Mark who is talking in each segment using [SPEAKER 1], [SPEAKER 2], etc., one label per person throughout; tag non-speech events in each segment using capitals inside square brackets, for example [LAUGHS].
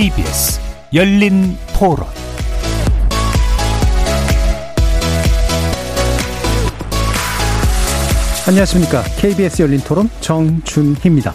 [SPEAKER 1] KBS 열린 토론
[SPEAKER 2] 안녕하십니까. KBS 열린 토론 정준희입니다.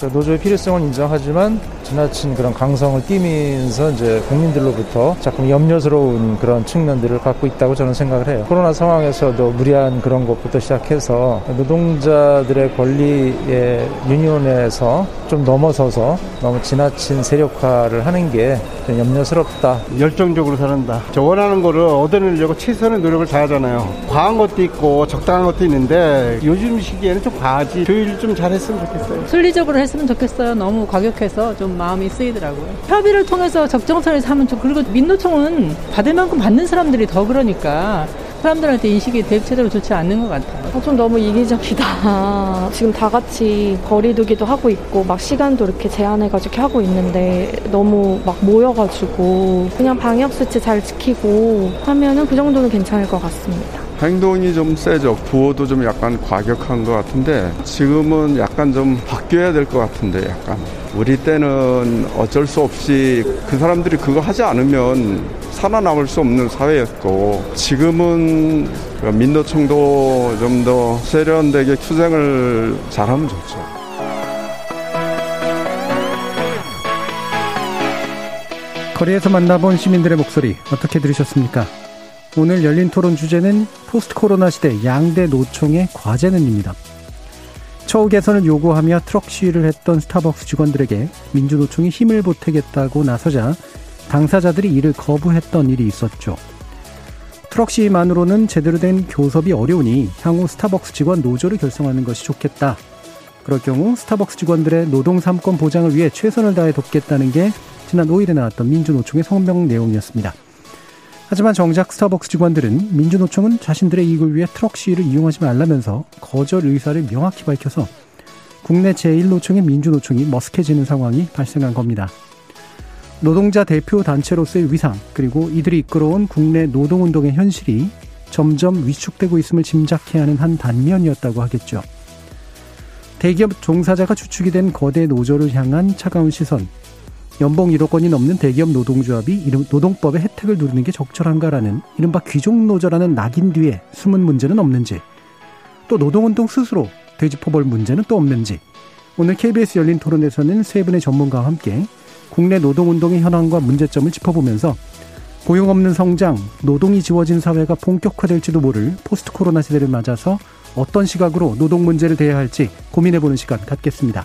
[SPEAKER 3] 노조의 필요성은 인정하지만 지나친 그런 강성을 띠면서 이제 국민들로부터 자꾸 염려스러운 그런 측면들을 갖고 있다고 저는 생각을 해요. 코로나 상황에서도 무리한 그런 것부터 시작해서 노동자들의 권리의 유니온에서 좀 넘어서서 너무 지나친 세력화를 하는 게 좀 염려스럽다.
[SPEAKER 4] 열정적으로 살한다. 저 원하는 거를 얻어내려고 최선의 노력을 다하잖아요. 과한 것도 있고 적당한 것도 있는데 요즘 시기에는 좀 과하지. 조율 좀 잘했으면 좋겠어요.
[SPEAKER 5] 순리적으로 했으면 좋겠어요. 너무 과격해서 좀 마음이 쓰이더라고요. 협의를 통해서 적정선에서 하면 좀 그리고 민노총은 받을 만큼 받는 사람들이 더 그러니까 사람들한테 인식이 대체적으로 좋지 않는 것 같아요.
[SPEAKER 6] 아, 좀 너무 이기적이다. [LAUGHS] 지금 다 같이 거리두기도 하고 있고 막 시간도 이렇게 제한해가지고 하고 있는데 너무 막 모여가지고 그냥 방역 수치 잘 지키고 하면은 그 정도는 괜찮을 것 같습니다.
[SPEAKER 7] 행동이 좀 세죠. 구호도 좀 약간 과격한 것 같은데 지금은 약간 좀 바뀌어야 될 것 같은데 약간 우리 때는 어쩔 수 없이 그 사람들이 그거 하지 않으면 살아남을 수 없는 사회였고 지금은 민노총도 좀 더 세련되게 투쟁을 잘하면 좋죠.
[SPEAKER 2] 거리에서 만나본 시민들의 목소리 어떻게 들으셨습니까? 오늘 열린 토론 주제는 포스트 코로나 시대 양대 노총의 과제는입니다. 처우 개선을 요구하며 트럭 시위를 했던 스타벅스 직원들에게 민주노총이 힘을 보태겠다고 나서자 당사자들이 이를 거부했던 일이 있었죠. 트럭 시위만으로는 제대로 된 교섭이 어려우니 향후 스타벅스 직원 노조를 결성하는 것이 좋겠다. 그럴 경우 스타벅스 직원들의 노동 3권 보장을 위해 최선을 다해 돕겠다는 게 지난 5일에 나왔던 민주노총의 성명 내용이었습니다. 하지만 정작 스타벅스 직원들은 민주노총은 자신들의 이익을 위해 트럭 시위를 이용하지 말라면서 거절 의사를 명확히 밝혀서 국내 제1노총의 민주노총이 머쓱해지는 상황이 발생한 겁니다. 노동자 대표 단체로서의 위상, 그리고 이들이 이끌어온 국내 노동운동의 현실이 점점 위축되고 있음을 짐작해야 하는 한 단면이었다고 하겠죠. 대기업 종사자가 주축이 된 거대 노조를 향한 차가운 시선, 연봉 1억 원이 넘는 대기업 노동조합이 노동법의 혜택을 누리는 게 적절한가라는 이른바 귀족노조라는 낙인 뒤에 숨은 문제는 없는지, 또 노동운동 스스로 되짚어볼 문제는 또 없는지, 오늘 KBS 열린 토론에서는 세 분의 전문가와 함께 국내 노동운동의 현황과 문제점을 짚어보면서 고용 없는 성장, 노동이 지워진 사회가 본격화될지도 모를 포스트 코로나 시대를 맞아서 어떤 시각으로 노동 문제를 대해야 할지 고민해보는 시간 갖겠습니다.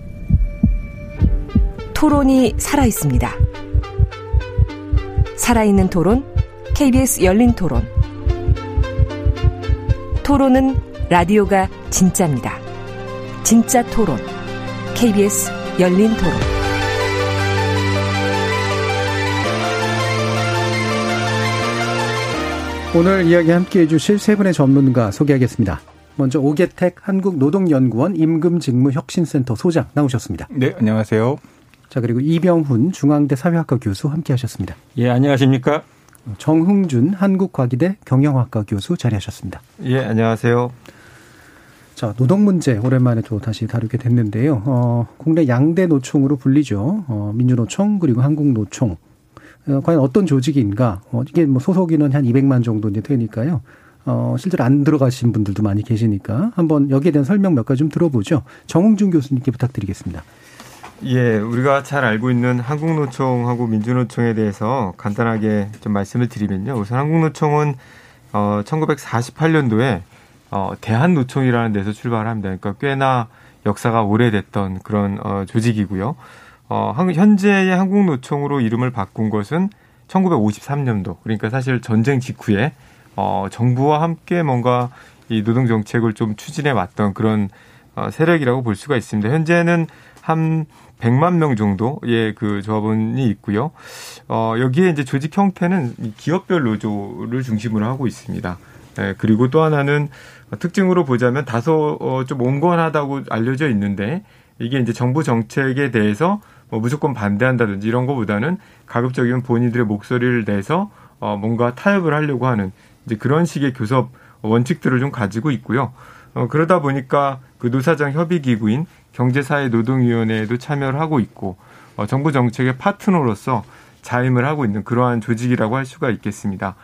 [SPEAKER 8] 토론이 살아 있습니다. 살아있는 토론, KBS 열린 토론. 토론은 라디오가 진짜입니다. 진짜 토론, KBS 열린 토론.
[SPEAKER 2] 오늘 이야기 함께 해주실 세 분의 전문가 소개하겠습니다. 먼저 오게텍 한국노동연구원 임금직무혁신센터 소장 나오셨습니다.
[SPEAKER 9] 네, 안녕하세요.
[SPEAKER 2] 자, 그리고 이병훈 중앙대 사회학과 교수 함께 하셨습니다.
[SPEAKER 9] 예, 안녕하십니까?
[SPEAKER 2] 정흥준 한국과기대 경영학과 교수 자리하셨습니다.
[SPEAKER 10] 예, 안녕하세요.
[SPEAKER 2] 자, 노동 문제 오랜만에 또 다시 다루게 됐는데요. 어, 국내 양대 노총으로 불리죠. 어, 민주노총 그리고 한국노총. 어, 과연 어떤 조직인가? 어, 이게 뭐 소속 인원 한 200만 정도 이제 되니까요. 어, 실제로 안 들어가신 분들도 많이 계시니까 한번 여기에 대한 설명 몇 가지 좀 들어보죠. 정웅준 교수님께 부탁드리겠습니다.
[SPEAKER 10] 예, 우리가 잘 알고 있는 한국노총하고 민주노총에 대해서 간단하게 좀 말씀을 드리면요. 우선 한국노총은 어, 1948년도에 어, 대한노총이라는 데서 출발합니다. 그러니까 꽤나 역사가 오래됐던 그런 어, 조직이고요. 어, 현재의 한국노총으로 이름을 바꾼 것은 1953년도. 그러니까 사실 전쟁 직후에 어, 정부와 함께 뭔가 이 노동 정책을 좀 추진해 왔던 그런 어, 세력이라고 볼 수가 있습니다. 현재는 한 100만 명 정도의 그 조합원이 있고요. 어, 여기에 이제 조직 형태는 기업별 노조를 중심으로 하고 있습니다. 예, 그리고 또 하나는 특징으로 보자면 다소 어, 좀 온건하다고 알려져 있는데 이게 이제 정부 정책에 대해서 뭐 무조건 반대한다든지 이런 것보다는 가급적이면 본인들의 목소리를 내서 어, 뭔가 타협을 하려고 하는 이제 그런 식의 교섭 원칙들을 좀 가지고 있고요. 어, 그러다 보니까 그 노사장 협의기구인 경제사회노동위원회에도 참여를 하고 있고 어, 정부 정책의 파트너로서 자임을 하고 있는 그러한 조직이라고 할 수가 있겠습니다.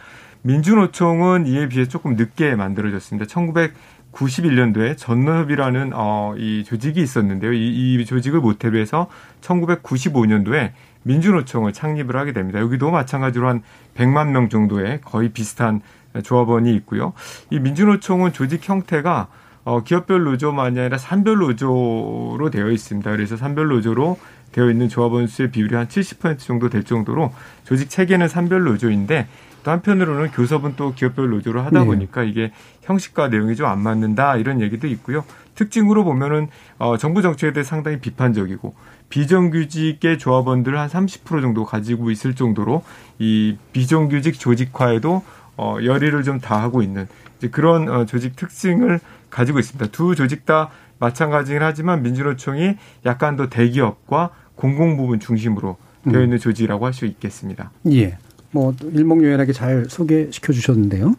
[SPEAKER 10] 민주노총은 이에 비해 조금 늦게 만들어졌습니다. 1991년도에 전노협이라는 어, 이 조직이 있었는데요. 이, 이 조직을 모태로 해서 1995년도에 민주노총을 창립을 하게 됩니다. 여기도 마찬가지로 한 100만 명 정도의 거의 비슷한 조합원이 있고요. 이 민주노총은 조직 형태가 어, 기업별 노조만이 아니라 산별 노조로 되어 있습니다. 그래서 산별 노조로 되어 있는 조합원 수의 비율이 한 70% 정도 될 정도로 조직 체계는 산별 노조인데 또 한편으로는 교섭은 또 기업별 노조로 하다 네. 보니까 이게 형식과 내용이 좀 안 맞는다 이런 얘기도 있고요. 특징으로 보면은 어, 정부 정책에 대해 상당히 비판적이고 비정규직의 조합원들을 한 30% 정도 가지고 있을 정도로 이 비정규직 조직화에도 어, 열의를 좀 다하고 있는 이제 그런 어, 조직 특징을 가지고 있습니다. 두 조직 다 마찬가지긴 하지만 민주노총이 약간 더 대기업과 공공부문 중심으로 되어 있는 음. 조직이라고 할 수 있겠습니다.
[SPEAKER 2] 예. 뭐 일목요연하게 잘 소개시켜 주셨는데요.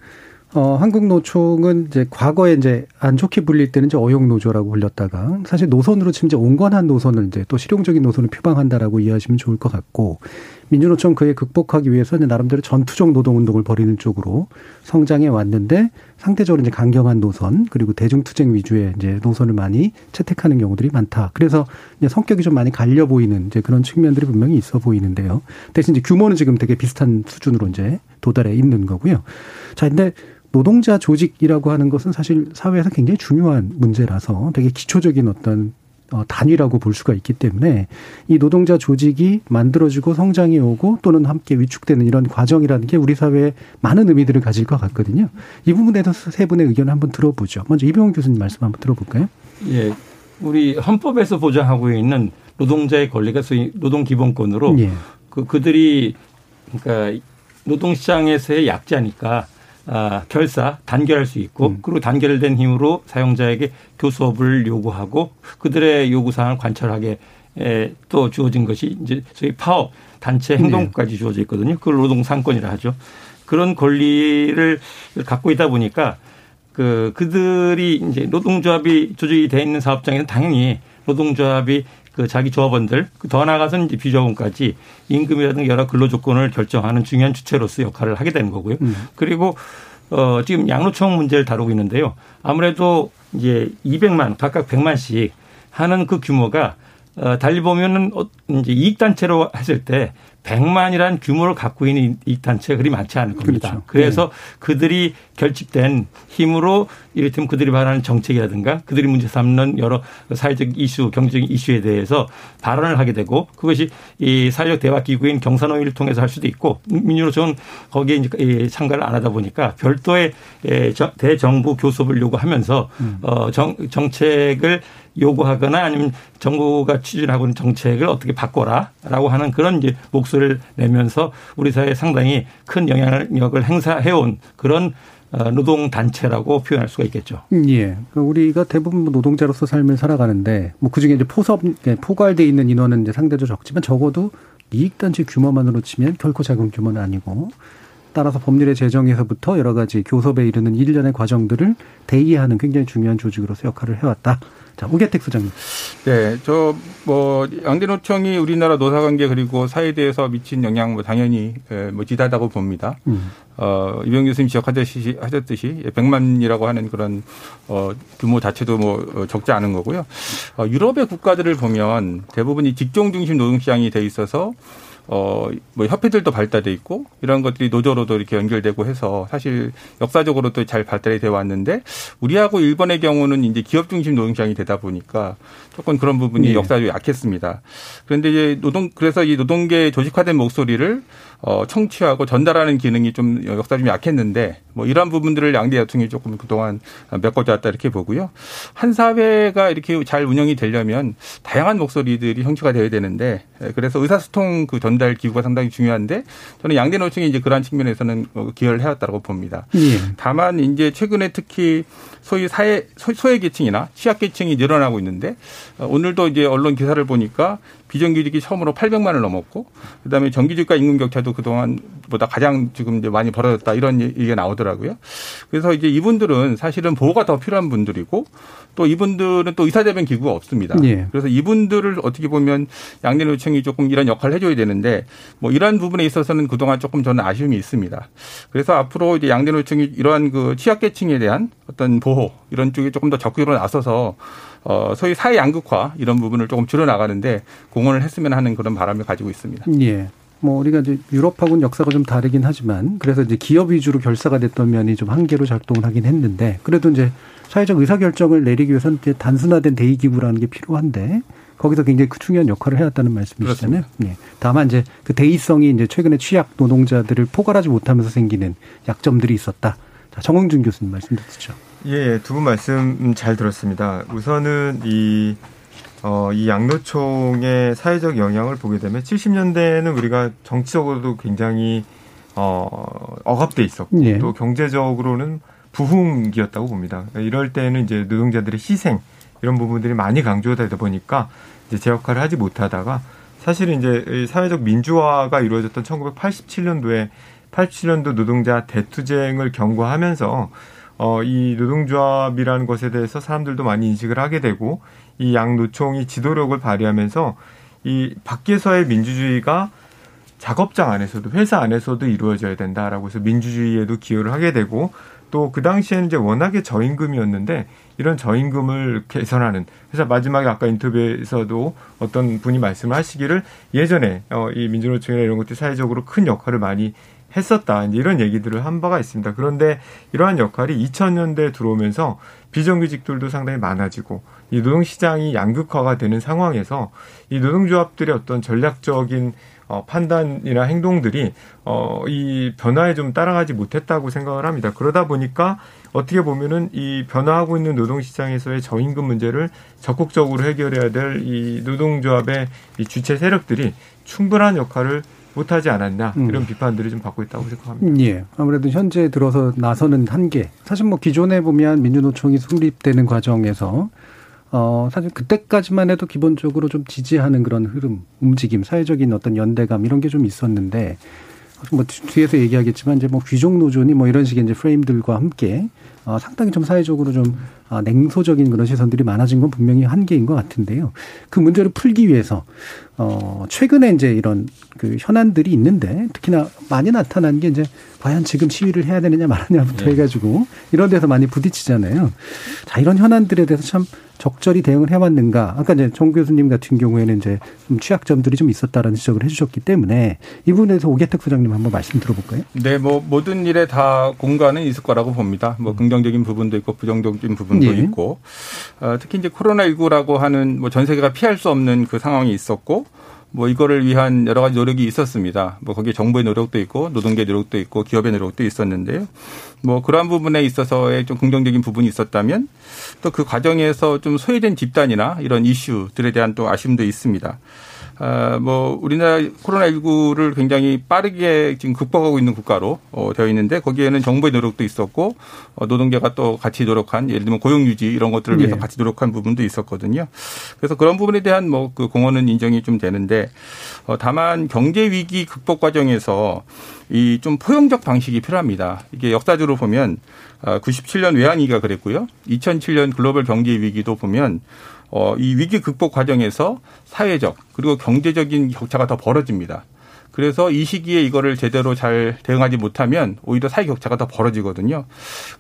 [SPEAKER 2] 어, 한국노총은 이제 과거에 이제 안 좋게 불릴 때는 이제 어용노조라고 불렸다가 사실 노선으로 치면 이제 온건한 노선을 이제 또 실용적인 노선을 표방한다라고 이해하시면 좋을 것 같고 민주노총 그에 극복하기 위해서 이제 나름대로 전투적 노동운동을 벌이는 쪽으로 성장해 왔는데 상대적으로 이제 강경한 노선 그리고 대중투쟁 위주의 이제 노선을 많이 채택하는 경우들이 많다. 그래서 이제 성격이 좀 많이 갈려 보이는 이제 그런 측면들이 분명히 있어 보이는데요. 대신 이제 규모는 지금 되게 비슷한 수준으로 이제 도달해 있는 거고요. 자, 근데 노동자 조직이라고 하는 것은 사실 사회에서 굉장히 중요한 문제라서 되게 기초적인 어떤 어, 단위라고 볼 수가 있기 때문에 이 노동자 조직이 만들어지고 성장해 오고 또는 함께 위축되는 이런 과정이라는 게 우리 사회에 많은 의미들을 가질 것 같거든요. 이 부분에 대해서 세 분의 의견을 한번 들어보죠. 먼저 이병헌 교수님 말씀 한번 들어볼까요?
[SPEAKER 11] 예. 우리 헌법에서 보장하고 있는 노동자의 권리가 소위 노동 기본권으로 예. 그 그들이 그러니까 노동시장에서의 약자니까 아, 결사 단결할 수 있고 음. 그리고 단결된 힘으로 사용자에게 교섭을 요구하고 그들의 요구 사항을 관철하게 에, 또 주어진 것이 이제 소위 파업 단체 네. 행동까지 네. 주어져 있거든요. 그걸 노동 상권이라 하죠. 그런 권리를 갖고 있다 보니까 그 그들이 이제 노동조합이 조직이 돼 있는 사업장에는 당연히 노동조합이 그 자기 조합원들 그더 나아가서는 이제 비조합원까지 임금이라든가 여러 근로 조건을 결정하는 중요한 주체로서 역할을 하게 되는 거고요. 음. 그리고 어 지금 양로청 문제를 다루고 있는데요. 아무래도 이제 200만 각각 100만씩 하는 그 규모가 어 달리 보면은 어, 이제 이익 단체로 했을 때 100만이라는 규모를 갖고 있는 이 단체가 그리 많지 않을 겁니다. 그렇죠. 그래서 네. 그들이 결집된 힘으로 이를테면 그들이 말하는 정책이라든가 그들이 문제 삼는 여러 사회적 이슈, 경제적 이슈에 대해서 발언을 하게 되고 그것이 이 사회적 대화 기구인 경산호위를 통해서 할 수도 있고 민주노총은 거기에 이제 참가를 안 하다 보니까 별도의 대정부 교섭을 요구하면서 음. 어 정, 정책을 요구하거나 아니면 정부가 추진하고 있는 정책을 어떻게 바꿔라라고 하는 그런 이제 목소리를 내면서 우리 사회에 상당히 큰 영향력을 행사해온 그런 어, 노동 단체라고 표현할 수가 있겠죠.
[SPEAKER 2] 음, 예. 그러니까 우리가 대부분 뭐 노동자로서 삶을 살아가는데 뭐 그중에 이제 포섭 예, 포괄돼 있는 인원은 이제 상대적으로 적지만 적어도 이익 단체 규모만으로 치면 결코 작은 규모는 아니고 따라서 법률의 제정에서부터 여러 가지 교섭에 이르는 일련의 과정들을 대의하는 굉장히 중요한 조직으로서 역할을 해왔다. 자, 우계택 소장님.
[SPEAKER 12] 네, 저 뭐 양대노총이 우리나라 노사관계 그리고 사회에 대해서 미친 영향 뭐 당연히 뭐 지다다고 봅니다. 음. 어, 이병 교수님 지적하듯이 하셨듯이 100만이라고 하는 그런 어, 규모 자체도 뭐 어, 적지 않은 거고요. 어, 유럽의 국가들을 보면 대부분 이 직종 중심 노동 시장이 돼 있어서 어, 뭐 협회들도 발달돼 있고 이런 것들이 노조로도 이렇게 연결되고 해서 사실 역사적으로도 잘 발달이 되어 왔는데 우리하고 일본의 경우는 이제 기업 중심 노동시장이 되다 보니까 조금 그런 부분이 네. 역사적으로 약했습니다. 그런데 이제 노동 그래서 이 노동계 조직화된 목소리를 어, 청취하고 전달하는 기능이 좀 역사 좀 약했는데 뭐 이러한 부분들을 양대 여통이 조금 그동안 메꿔져 왔다 이렇게 보고요. 한 사회가 이렇게 잘 운영이 되려면 다양한 목소리들이 형취가 되어야 되는데 예, 그래서 의사소통 그 전달 기구가 상당히 중요한데 저는 양대 노총이 이제 그러한 측면에서는 어, 기여를 해왔다고 봅니다. 예. 다만 이제 최근에 특히 소위 사회 소외 계층이나 취약 계층이 늘어나고 있는데 어, 오늘도 이제 언론 기사를 보니까 비정규직이 처음으로 800만을 넘었고 그다음에 정규직과 임금 격차도 그동안보다 가장 지금 이제 많이 벌어졌다 이런 얘기가 나오더라고요. 그래서 이제 이분들은 사실은 보호가 더 필요한 분들이고 또 이분들은 또 의사대변 기구가 없습니다. 예. 그래서 이분들을 어떻게 보면 양대노총이 조금 이런 역할을 해줘야 되는데 뭐 이러한 부분에 있어서는 그동안 조금 저는 아쉬움이 있습니다. 그래서 앞으로 이제 양대 노총이 이러한 그 취약계층에 대한 어떤 보호 이런 쪽에 조금 더 적극적으로 나서서 어, 소위 사회 양극화 이런 부분을 조금 줄여나가는데 공헌을 했으면 하는 그런 바람을 가지고 있습니다.
[SPEAKER 2] 예. 뭐 우리가 이제 유럽하고는 역사가 좀 다르긴 하지만 그래서 이제 기업 위주로 결사가 됐던 면이 좀 한계로 작동을 하긴 했는데 그래도 이제 사회적 의사 결정을 내리기 위해서는 이제 단순화된 대의 기구라는 게 필요한데 거기서 굉장히 그 중요한 역할을 해왔다는 말씀이시잖아요. 예. 다만 이제 그 대의성이 이제 최근에 취약 노동자들을 포괄하지 못하면서 생기는 약점들이 있었다. 자, 정홍준 교수님 말씀 듣죠.
[SPEAKER 10] 예, 예, 두 분 말씀 잘 들었습니다. 우선은 이, 어, 이 양노총의 사회적 영향을 보게 되면 70년대에는 우리가 정치적으로도 굉장히 어, 억압돼 있었고 예. 또 경제적으로는 부흥기였다고 봅니다. 이럴 때는 이제 노동자들의 희생 이런 부분들이 많이 강조되다 보니까 이제 제 역할을 하지 못하다가 사실은 이제 사회적 민주화가 이루어졌던 1987년도에 87년도 노동자 대투쟁을 경고하면서 어, 이 노동조합이라는 것에 대해서 사람들도 많이 인식을 하게 되고 이 양노총이 지도력을 발휘하면서 이 밖에서의 민주주의가 작업장 안에서도 회사 안에서도 이루어져야 된다라고 해서 민주주의에도 기여를 하게 되고 또 그 당시에는 이제 워낙에 저임금이었는데 이런 저임금을 개선하는 그래서 마지막에 아까 인터뷰에서도 어떤 분이 말씀을 하시기를 예전에 어, 이 민주노총이나 이런 것들이 사회적으로 큰 역할을 많이 했었다. 이런 얘기들을 한 바가 있습니다. 그런데 이러한 역할이 2000년대에 들어오면서 비정규직들도 상당히 많아지고 이 노동시장이 양극화가 되는 상황에서 이 노동조합들의 어떤 전략적인 어, 판단이나 행동들이 어, 이 변화에 좀 따라가지 못했다고 생각을 합니다. 그러다 보니까 어떻게 보면은 이 변화하고 있는 노동시장에서의 저임금 문제를 적극적으로 해결해야 될 이 노동조합의 이 주체 세력들이 충분한 역할을 못하지 않았냐 음. 이런 음. 비판들이 좀 받고 있다고 생각합니다.
[SPEAKER 2] 예, 아무래도 현재 들어서 나서는 한계. 사실 뭐 기존에 보면 민주노총이 성립되는 과정에서 어 사실 그때까지만 해도 기본적으로 좀 지지하는 그런 흐름, 움직임, 사회적인 어떤 연대감 이런 게 좀 있었는데 뭐 뒤에서 얘기하겠지만 이제 뭐 귀족 노조니 뭐 이런 식의 이제 프레임들과 함께 어, 상당히 좀 사회적으로 좀 어, 냉소적인 그런 시선들이 많아진 건 분명히 한계인 것 같은데요. 그 문제를 풀기 위해서 어, 최근에 이제 이런 그 현안들이 있는데 특히나 많이 나타난 게 이제 과연 지금 시위를 해야 되느냐 말하냐부터 네. 해가지고 이런 데서 많이 부딪히잖아요. 자, 이런 현안들에 대해서 참 적절히 대응을 해왔는가. 아까 이제 정 교수님 같은 경우에는 이제 좀 취약점들이 좀 있었다라는 지적을 해주셨기 때문에 이 부분에서 오계택 소장님 한번 말씀 들어볼까요?
[SPEAKER 12] 네, 뭐 모든 일에 다 공간은 있을 거라고 봅니다. 뭐 긍정적인 부분도 있고 부정적인 부분도 예. 있고 어, 특히 이제 코로나19라고 하는 뭐 전 세계가 피할 수 없는 그 상황이 있었고 뭐 이거를 위한 여러 가지 노력이 있었습니다. 뭐 거기에 정부의 노력도 있고 노동계 노력도 있고 기업의 노력도 있었는데요. 뭐 그러한 부분에 있어서의 좀 긍정적인 부분이 있었다면 또 그 과정에서 좀 소외된 집단이나 이런 이슈들에 대한 또 아쉬움도 있습니다. 아, 뭐 우리나라 코로나19를 굉장히 빠르게 지금 극복하고 있는 국가로 어, 되어 있는데 거기에는 정부의 노력도 있었고 어, 노동계가 또 같이 노력한 예를 들면 고용 유지 이런 것들을 위해서 네. 같이 노력한 부분도 있었거든요. 그래서 그런 부분에 대한 뭐 그 공헌은 인정이 좀 되는데 어, 다만 경제 위기 극복 과정에서 이 좀 포용적 방식이 필요합니다. 이게 역사적으로 보면 97년 아, 외환위기가 그랬고요. 2007년 글로벌 경제 위기도 보면 어, 이 위기 극복 과정에서 사회적 그리고 경제적인 격차가 더 벌어집니다. 그래서 이 시기에 이거를 제대로 잘 대응하지 못하면 오히려 사회 격차가 더 벌어지거든요.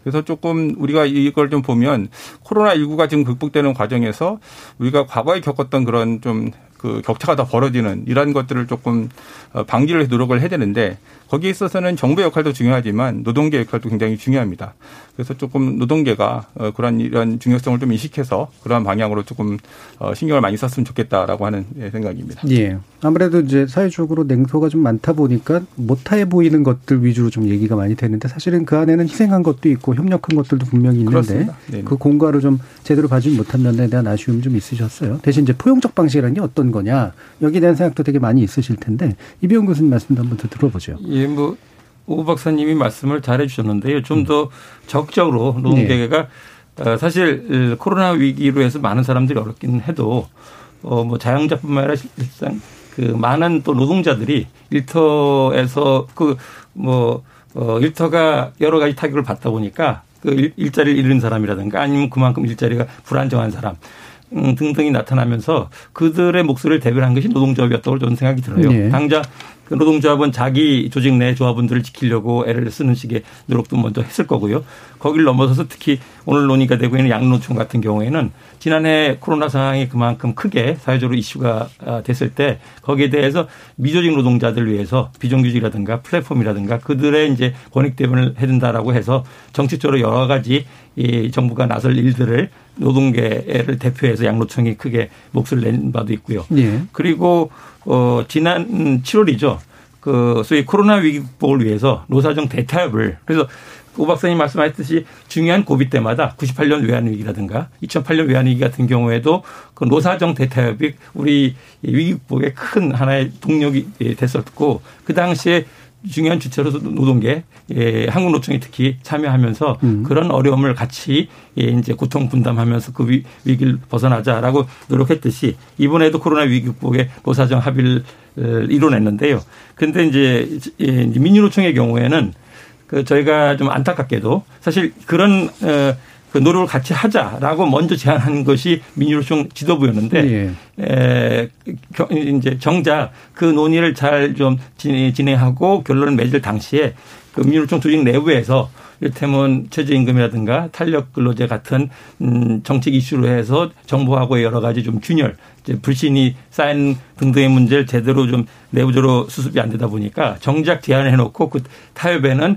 [SPEAKER 12] 그래서 조금 우리가 이걸 좀 보면 코로나19가 지금 극복되는 과정에서 우리가 과거에 겪었던 그런 좀 그 격차가 더 벌어지는 이러한 것들을 조금 어, 방지를 노력을 해야 되는데 거기에 있어서는 정부 역할도 중요하지만 노동계 역할도 굉장히 중요합니다. 그래서 조금 노동계가 어, 그런 이런 중요성을 좀 인식해서 그러한 방향으로 조금 어, 신경을 많이 썼으면 좋겠다라고 하는 예, 생각입니다.
[SPEAKER 2] 예. 아무래도 이제 사회적으로 냉소가 좀 많다 보니까 못해 보이는 것들 위주로 좀 얘기가 많이 되는데 사실은 그 안에는 희생한 것도 있고 협력한 것들도 분명히 있는데 그 공과를 좀 제대로 봐주지 못한 면에 대한 아쉬움이 좀 있으셨어요. 대신 이제 포용적 방식이라는 게 어떤 거냐 여기에 대한 생각도 되게 많이 있으실 텐데 이병훈 교수님 말씀도 한번 더 들어보죠.
[SPEAKER 11] 예, 뭐. 오 박사님이 말씀을 잘 해 주셨는데요. 좀더 음. 적극적으로 노동계가 네. 사실 코로나 위기로 해서 많은 사람들이 어렵긴 해도 어 뭐 자영자뿐만 아니라 실상 그 많은 또 노동자들이 일터에서 그뭐 어 일터가 여러 가지 타격을 받다 보니까 그 일 자리를 잃은 사람이라든가 아니면 그만큼 일자리가 불안정한 사람 음, 등등이 나타나면서 그들의 목소리를 대변한 것이 노동조합이었다고 저는 생각이 들어요. 네. 당장 그 노동조합은 자기 조직 내 조합원들을 지키려고 애를 쓰는 식의 노력도 먼저 했을 거고요. 거기를 넘어서서 특히 오늘 논의가 되고 있는 양노총 같은 경우에는 지난해 코로나 상황이 그만큼 크게 사회적으로 이슈가 아, 됐을 때 거기에 대해서 미조직 노동자들 위해서 비정규직이라든가 플랫폼이라든가 그들의 이제 권익 대변을 해준다라고 해서 정책적으로 여러 가지 이 정부가 나설 일들을 노동계를 대표해서 양노총이 크게 목소리를 낸 바도 있고요. 예. 그리고 어 지난 7월이죠. 그 소위 코로나 위기 극복을 위해서 노사정 대타협을 그래서 오 박사님 말씀하셨듯이 중요한 고비 때마다 98년 외환위기라든가 2008년 외환위기 같은 경우에도 그 노사정 대타협이 우리 위기 극복의 큰 하나의 동력이 됐었고 그 당시에 중요한 주체로서 노동계, 예, 한국노총이 특히 참여하면서 음. 그런 어려움을 같이 예, 이제 고통 분담하면서 그 위, 위기를 벗어나자라고 노력했듯이 이번에도 코로나 위기 극복에 노사정 합의를 이뤄냈는데요. 근데 이제 예, 민주노총의 경우에는 그 저희가 좀 안타깝게도 사실 그런 어 그 노력을 같이 하자라고 먼저 제안한 것이 민주노총 지도부였는데 예. 에, 이제 정작 그 논의를 잘 좀 진행하고 결론을 맺을 당시에 그 민주노총 조직 내부에서 이를테면 최저임금이라든가 탄력 근로제 같은 음 정책 이슈로 해서 정부하고의 여러 가지 좀 균열, 이제 불신이 쌓인 등등의 문제를 제대로 좀 내부적으로 수습이 안 되다 보니까 정작 제안을 해놓고 그 타협에는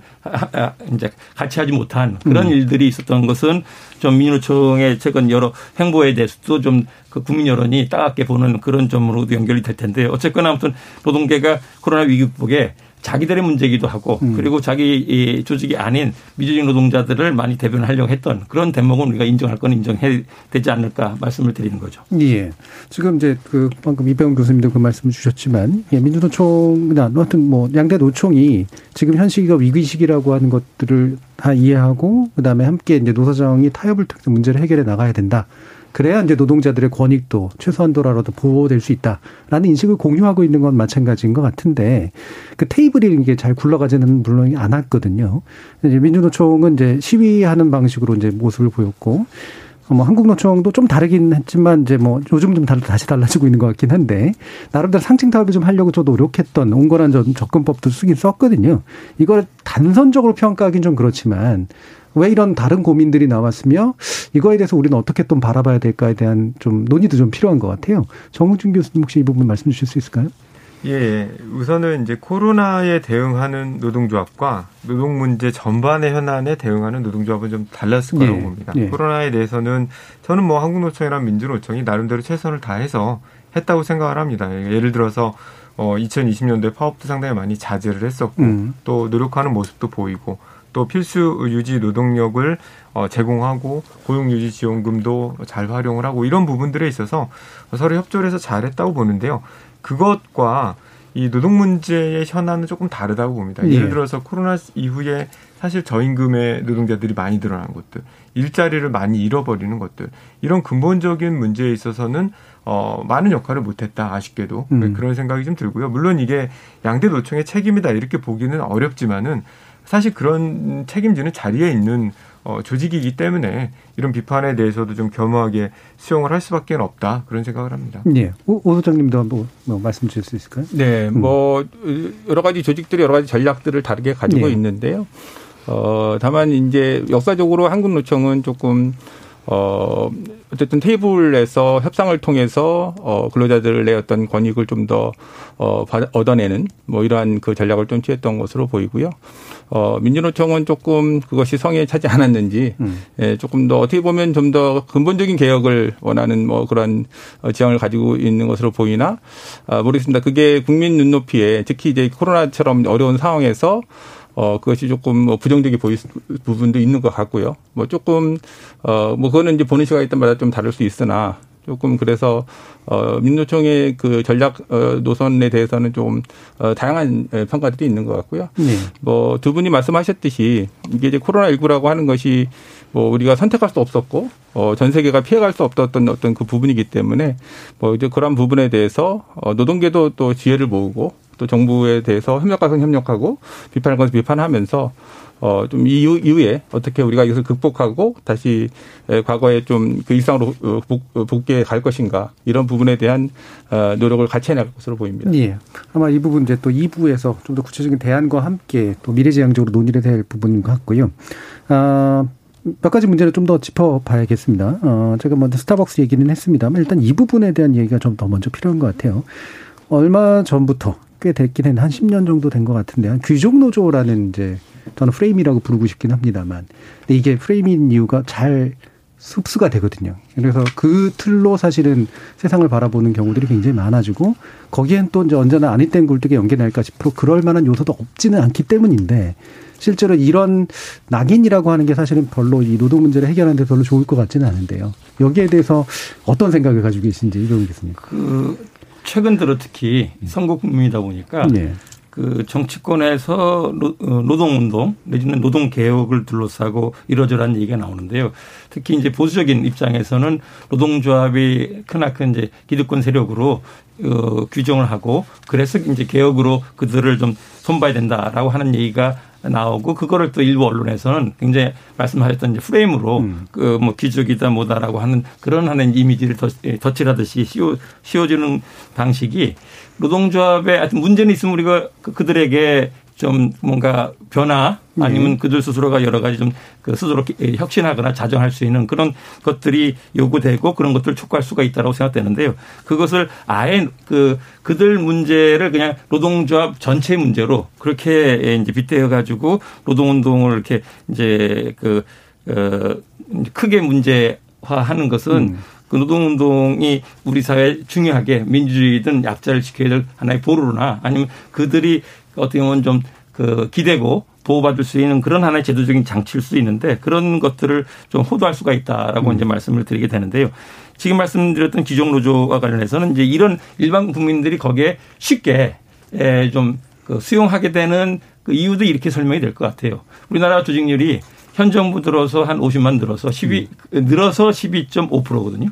[SPEAKER 11] 이제 같이 하지 못한 그런 음. 일들이 있었던 것은 좀 민주노총의 최근 여러 행보에 대해서도 좀 그 국민 여론이 따갑게 보는 그런 점으로도 연결이 될 텐데 어쨌거나 아무튼 노동계가 코로나 위기 극복에 자기들의 문제이기도 하고 음. 그리고 자기 이 조직이 아닌 미조직 노동자들을 많이 대변하려고 했던 그런 대목은 우리가 인정할 건 인정해야 되지 않을까 말씀을 드리는 거죠.
[SPEAKER 2] 예. 지금 이제 그 방금 이병훈 교수님도 그 말씀을 주셨지만 예, 민주노총이나 하여튼 뭐 양대 노총이 지금 현 시기가 위기 시기라고 하는 것들을 다 이해하고 그다음에 함께 이제 노사정이 타협을 통해서 문제를 해결해 나가야 된다. 그래야 이제 노동자들의 권익도 최소한도라도 보호될 수 있다라는 인식을 공유하고 있는 건 마찬가지인 것 같은데 그 테이블이 이게 잘 굴러가지는 물론 않았거든요. 이제 민주노총은 이제 시위하는 방식으로 이제 모습을 보였고 뭐 한국노총도 좀 다르긴 했지만 이제 뭐 요즘 좀 다시 달라지고 있는 것 같긴 한데 나름대로 상층 타협을 좀 하려고 저 노력했던 온건한 접근법도 쓰긴 썼거든요. 이걸 단선적으로 평가하기는 좀 그렇지만 왜 이런 다른 고민들이 나왔으며 이거에 대해서 우리는 어떻게 좀 바라봐야 될까에 대한 좀 논의도 좀 필요한 것 같아요. 정우준 교수님 혹시 이 부분 말씀 주실 수 있을까요?
[SPEAKER 10] 예, 우선은 이제 코로나에 대응하는 노동조합과 노동 문제 전반의 현안에 대응하는 노동조합은 좀 달랐을 거라고 예, 봅니다. 예. 코로나에 대해서는 저는 뭐 한국노총이랑 민주노총이 나름대로 최선을 다해서 했다고 생각을 합니다. 예를 들어서 어 2020년도에 파업도 상당히 많이 자제를 했었고 음. 또 노력하는 모습도 보이고 또 필수 유지 노동력을 어, 제공하고 고용 유지 지원금도 잘 활용을 하고 이런 부분들에 있어서 서로 협조를 해서 잘했다고 보는데요. 그것과 이 노동 문제의 현안은 조금 다르다고 봅니다. 예. 를 들어서 코로나 이후에 사실 저임금의 노동자들이 많이 늘어난 것들, 일자리를 많이 잃어버리는 것들, 이런 근본적인 문제에 있어서는 어, 많은 역할을 못했다, 아쉽게도. 음. 그런 생각이 좀 들고요. 물론 이게 양대 노총의 책임이다, 이렇게 보기는 어렵지만은 사실 그런 책임지는 자리에 있는 어, 조직이기 때문에 이런 비판에 대해서도 좀 겸허하게 수용을 할 수밖에 없다 그런 생각을 합니다.
[SPEAKER 2] 네, 오, 오 소장님도 한번 뭐 말씀 주실 수 있을까요?
[SPEAKER 12] 네, 음. 뭐 여러 가지 조직들이 여러 가지 전략들을 다르게 가지고 네. 있는데요. 어, 다만 이제 역사적으로 한국노총은 조금 어, 어쨌든 테이블에서 협상을 통해서 어, 근로자들의 어떤 권익을 좀 더 어, 얻어내는 뭐 이러한 그 전략을 좀 취했던 것으로 보이고요. 어, 민주노총은 조금 그것이 성에 차지 않았는지 음. 예, 조금 더 어떻게 보면 좀 더 근본적인 개혁을 원하는 뭐 그런 어, 지향을 가지고 있는 것으로 보이나 아, 모르겠습니다. 그게 국민 눈높이에 특히 이제 코로나처럼 어려운 상황에서 어, 그것이 조금 뭐 부정적이 보일 부분도 있는 것 같고요. 뭐 조금, 어, 뭐 그거는 이제 보는 시각에 따라 좀 다를 수 있으나 조금 그래서 어 민노총의 그 전략 어 노선에 대해서는 좀 어, 다양한 평가들이 있는 것 같고요. 네. 뭐두 분이 말씀하셨듯이 이게 이제 코로나 19라고 하는 것이 뭐 우리가 선택할 수 없었고 어 전 세계가 피해갈 수 없었던 어떤 그 부분이기 때문에 뭐 이제 그런 부분에 대해서 어 노동계도 또 지혜를 모으고 또 정부에 대해서 협력가서 협력하고 비판할 것을 비판하면서 어, 좀 이후, 이후에 어떻게 우리가 이것을 극복하고 다시 과거에 좀 그 일상으로 어, 복, 복귀해 갈 것인가 이런 부분에 대한 어, 노력을 같이 해나갈 것으로 보입니다.
[SPEAKER 2] 예. 아마 이 부분 이제 또 2부에서 좀 더 구체적인 대안과 함께 또 미래지향적으로 논의를 될 부분인 것 같고요. 아, 몇 가지 문제를 좀 더 짚어봐야겠습니다. 어, 제가 먼저 스타벅스 얘기는 했습니다만 일단 이 부분에 대한 얘기가 좀 더 먼저 필요한 것 같아요. 얼마 전부터 꽤 됐긴 했는데 한 10년 정도 된 것 같은데 한 귀족 노조라는 이제 저는 프레임이라고 부르고 싶긴 합니다만. 근데 이게 프레임인 이유가 잘 흡수가 되거든요. 그래서 그 틀로 사실은 세상을 바라보는 경우들이 굉장히 많아지고 거기엔 또 이제 언제나 아니 땐 굴뚝에 연계 날까 싶어 그럴 만한 요소도 없지는 않기 때문인데 실제로 이런 낙인이라고 하는 게 사실은 별로 이 노동 문제를 해결하는 데 별로 좋을 것 같지는 않은데요. 여기에 대해서 어떤 생각을 가지고 계신지 이러겠습니까?
[SPEAKER 11] 그 최근 들어 특히 선거 국민이다 보니까 네. 그 정치권에서 어, 노동운동 내지는 노동개혁을 둘러싸고 이러저러한 얘기가 나오는데요. 특히 이제 보수적인 입장에서는 노동조합이 크나큰 이제 기득권 세력으로 어, 규정을 하고 그래서 이제 개혁으로 그들을 좀 손봐야 된다라고 하는 얘기가 나오고 그거를 또 일부 언론에서는 굉장히 말씀하셨던 프레임으로 음. 그뭐 귀족이다 뭐다라고 하는 그런 하는 이미지를 덧, 예, 덧칠하듯이 씌워 씌워주는 방식이 노동조합에 하여튼 문제는 있으면 우리가 그, 그들에게 좀 뭔가 변화 아니면 네. 그들 스스로가 여러 가지 좀 그 스스로 혁신하거나 자정할 수 있는 그런 것들이 요구되고 그런 것들을 촉구할 수가 있다고 생각되는데요. 그것을 아예 그 그들 문제를 그냥 노동조합 전체 문제로 그렇게 이제 빗대어 가지고 노동운동을 이렇게 이제 그 어, 크게 문제화하는 것은 음. 그 노동운동이 우리 사회에 중요하게 민주주의든 약자를 지켜야 될 하나의 보루나 아니면 그들이 어떻게 보면 좀 그 기대고 보호받을 수 있는 그런 하나의 제도적인 장치일 수도 있는데 그런 것들을 좀 호도할 수가 있다라고 음. 이제 말씀을 드리게 되는데요. 지금 말씀드렸던 기종 노조와 관련해서는 이제 이런 일반 국민들이 거기에 쉽게 좀그 수용하게 되는 그 이유도 이렇게 설명이 될 것 같아요. 우리나라 조직률이 현 정부 들어서 한 50만 들어서 12 음. 늘어서 12.5%거든요.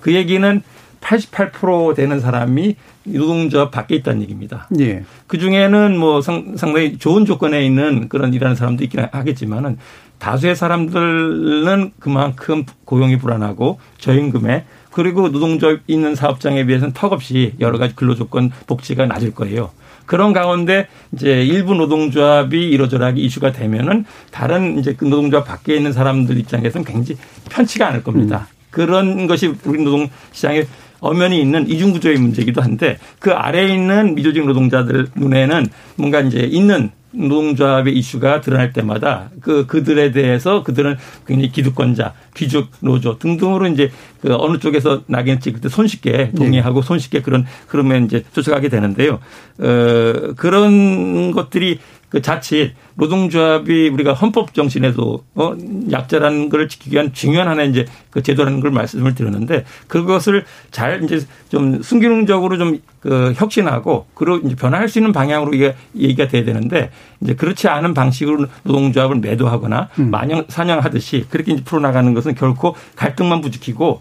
[SPEAKER 11] 그 얘기는 88% 되는 사람이 노동조합 밖에 있다는 얘기입니다. 예. 그 중에는 뭐 상당히 좋은 조건에 있는 그런 일하는 사람도 있긴 하겠지만은 다수의 사람들은 그만큼 고용이 불안하고 저임금에 그리고 노동조합 있는 사업장에 비해서는 턱없이 여러 가지 근로 조건 복지가 낮을 거예요. 그런 가운데 이제 일부 노동조합이 이러저러하게 이슈가 되면은 다른 이제 그 노동조합 밖에 있는 사람들 입장에서는 굉장히 편치가 않을 겁니다. 음. 그런 것이 우리 노동 시장에 엄연히 있는 이중구조의 문제이기도 한데 그 아래에 있는 미조직 노동자들 눈에는 뭔가 이제 있는 노동조합의 이슈가 드러날 때마다 그 그들에 대해서 그들은 굉장히 기득권자, 귀족 노조 등등으로 이제 그 어느 쪽에서 낙인 찍을 때 손쉽게 동의하고 네. 손쉽게 그런 그러면 이제 쫓아가게 되는데요. 어 그런 것들이 그 자칫 노동조합이 우리가 헌법 정신에도 어 약자라는 걸 지키기 위한 중요한 하나의 이제 그 제도라는 걸 말씀을 드렸는데 그것을 잘 이제 좀 순기능적으로 좀 그 혁신하고 그리고 이제 변화할 수 있는 방향으로 이게 얘기가 돼야 되는데 이제 그렇지 않은 방식으로 노동조합을 매도하거나 음. 마냥 사냥하듯이 그렇게 이제 풀어나가는 것은 결코 갈등만 부추기고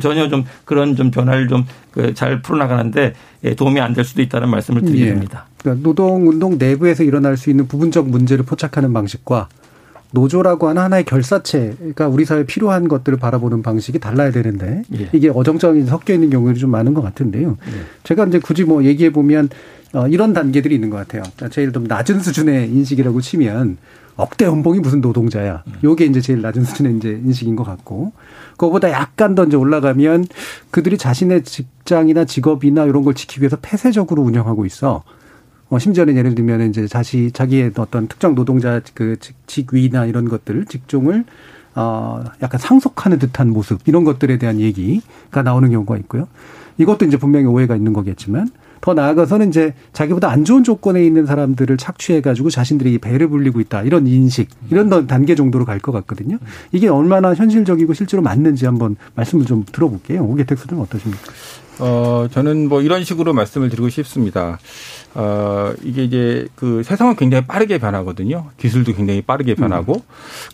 [SPEAKER 11] 전혀 좀 그런 좀 변화를 좀잘 그 풀어나가는데 도움이 안 될 수도 있다는 말씀을 드립니다.
[SPEAKER 2] 예. 그러니까 노동 운동 내부에서 일어날 수 있는 부분적 문제 를 포착하는 방식과 노조라고 하는 하나의 결사체가 우리 사회에 필요한 것들을 바라보는 방식이 달라야 되는데 예. 이게 어정쩡하게 섞여 있는 경우들이 좀 많은 것 같은데요. 예. 제가 이제 굳이 뭐 얘기해 보면 어, 이런 단계들이 있는 것 같아요. 제일 좀 낮은 수준의 인식이라고 치면 억대 연봉이 무슨 노동자야. 요게 이제 제일 낮은 수준의 이제 인식인 것 같고. 그거보다 약간 더 이제 올라가면 그들이 자신의 직장이나 직업이나 이런 걸 지키기 위해서 폐쇄적으로 운영하고 있어. 어, 심지어는 예를 들면 이제 자시, 자기의 어떤 특정 노동자 그 직위나 이런 것들, 직종을 어, 약간 상속하는 듯한 모습, 이런 것들에 대한 얘기가 나오는 경우가 있고요. 이것도 이제 분명히 오해가 있는 거겠지만 더 나아가서는 이제 자기보다 안 좋은 조건에 있는 사람들을 착취해가지고 자신들이 배를 불리고 있다 이런 인식 이런 단계 정도로 갈 것 같거든요. 이게 얼마나 현실적이고 실제로 맞는지 한번 말씀을 좀 들어볼게요. 오계택 수는 어떠십니까?
[SPEAKER 12] 어 저는 뭐 이런 식으로 말씀을 드리고 싶습니다. 어 이게 이제 그 세상은 굉장히 빠르게 변하거든요. 기술도 굉장히 빠르게 변하고, 음.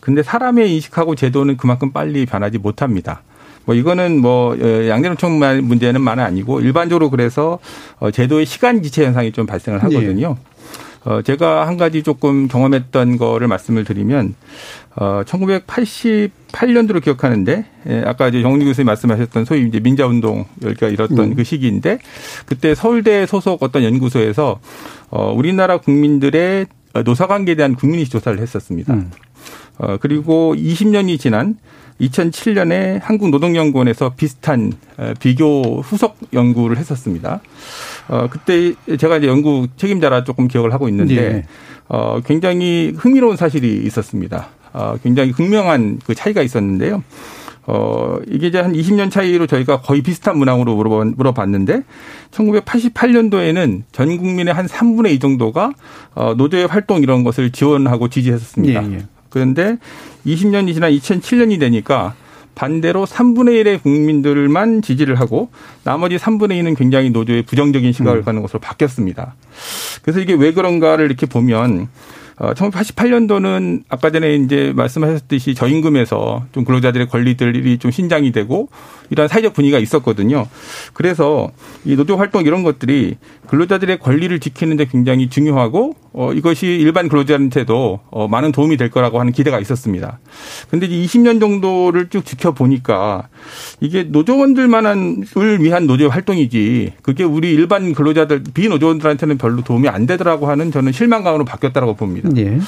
[SPEAKER 12] 근데 사람의 인식하고 제도는 그만큼 빨리 변하지 못합니다. 뭐 이거는 뭐 어, 양대노총 문제는 만 아니고 일반적으로 그래서 어, 제도의 시간 지체 현상이 좀 발생을 하거든요. 네. 어, 제가 한 가지 조금 경험했던 거를 말씀을 드리면, 어, 1988년도로 기억하는데, 예, 아까 이제 정리 교수님 말씀하셨던 소위 이제 민자운동 열기가 일었던 음. 그 시기인데, 그때 서울대 소속 어떤 연구소에서, 어, 우리나라 국민들의 노사관계에 대한 국민인식 조사를 했었습니다. 음. 어, 그리고 20년이 지난 2007년에 한국노동연구원에서 비슷한 비교 후속 연구를 했었습니다. 어, 그때 제가 이제 연구 책임자라 조금 기억을 하고 있는데, 네. 어, 굉장히 흥미로운 사실이 있었습니다. 어, 굉장히 극명한 그 차이가 있었는데요. 어, 이게 이제 한 20년 차이로 저희가 거의 비슷한 문항으로 물어봤는데 1988년도에는 전 국민의 한 3분의 2 정도가 어, 노조의 활동 이런 것을 지원하고 지지했었습니다. 예, 예. 그런데 20년이 지난 2007년이 되니까 반대로 3분의 1의 국민들만 지지를 하고 나머지 3분의 2는 굉장히 노조의 부정적인 시각을 음. 가는 것으로 바뀌었습니다. 그래서 이게 왜 그런가를 이렇게 보면 어, 1988년도는 아까 전에 이제 말씀하셨듯이 저임금에서 좀 근로자들의 권리들이 좀 신장이 되고 이런 사회적 분위기가 있었거든요. 그래서 이 노조 활동 이런 것들이 근로자들의 권리를 지키는 데 굉장히 중요하고 어, 이것이 일반 근로자한테도 어, 많은 도움이 될 거라고 하는 기대가 있었습니다. 근데 이제 20년 정도를 쭉 지켜보니까 이게 노조원들만을 위한 노조 활동이지 그게 우리 일반 근로자들 비노조원들한테는 별로 도움이 안 되더라고 하는 저는 실망감으로 바뀌었다고 봅니다. 예.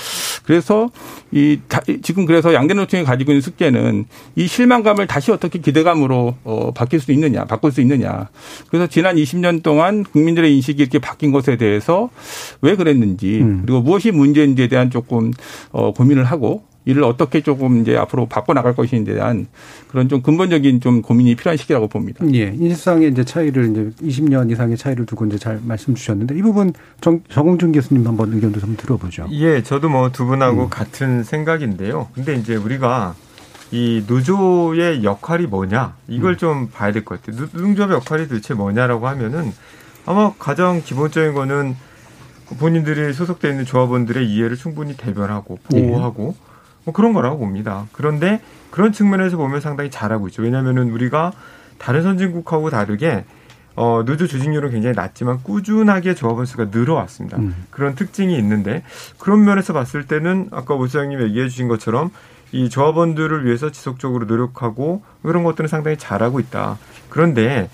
[SPEAKER 12] 그래서 이 지금 그래서 양대노 총이 가지고 있는 숙제는 이 실망감을 다시 어떻게 기대감으로 어, 바뀔 수 있느냐, 바꿀 수 있느냐. 그래서 지난 20년 동안 국민들의 인식이 이렇게 바뀐 것에 대해서 왜 그랬는지 음. 그리고 무엇이 문제인지에 대한 조금 어, 고민을 하고 이를 어떻게 조금 이제 앞으로 바꿔 나갈 것인지에 대한 그런 좀 근본적인 좀 고민이 필요한 시기라고 봅니다.
[SPEAKER 2] 예. 인식상의 이제 차이를 이제 20년 이상의 차이를 두고 이제 잘 말씀 주셨는데 이 부분 정, 정홍준 교수님 한번 의견도 좀 들어보죠.
[SPEAKER 10] 예. 저도 뭐 두 분하고 음. 같은 생각인데요. 근데 이제 우리가 이 노조의 역할이 뭐냐 이걸 음. 좀 봐야 될 것 같아요. 노동조합의 역할이 도대체 뭐냐라고 하면은 아마 가장 기본적인 거는 본인들이 소속돼 있는 조합원들의 이해를 충분히 대변하고 보호하고 네. 뭐 그런 거라고 봅니다. 그런데 그런 측면에서 보면 상당히 잘하고 있죠. 왜냐하면은 우리가 다른 선진국하고 다르게 어, 노조 조직률은 굉장히 낮지만 꾸준하게 조합원 수가 늘어왔습니다. 음. 그런 특징이 있는데 그런 면에서 봤을 때는 아까 오 부장님 얘기해 주신 것처럼 이 조합원들을 위해서 지속적으로 노력하고 그런 것들은 상당히 잘하고 있다. 그런데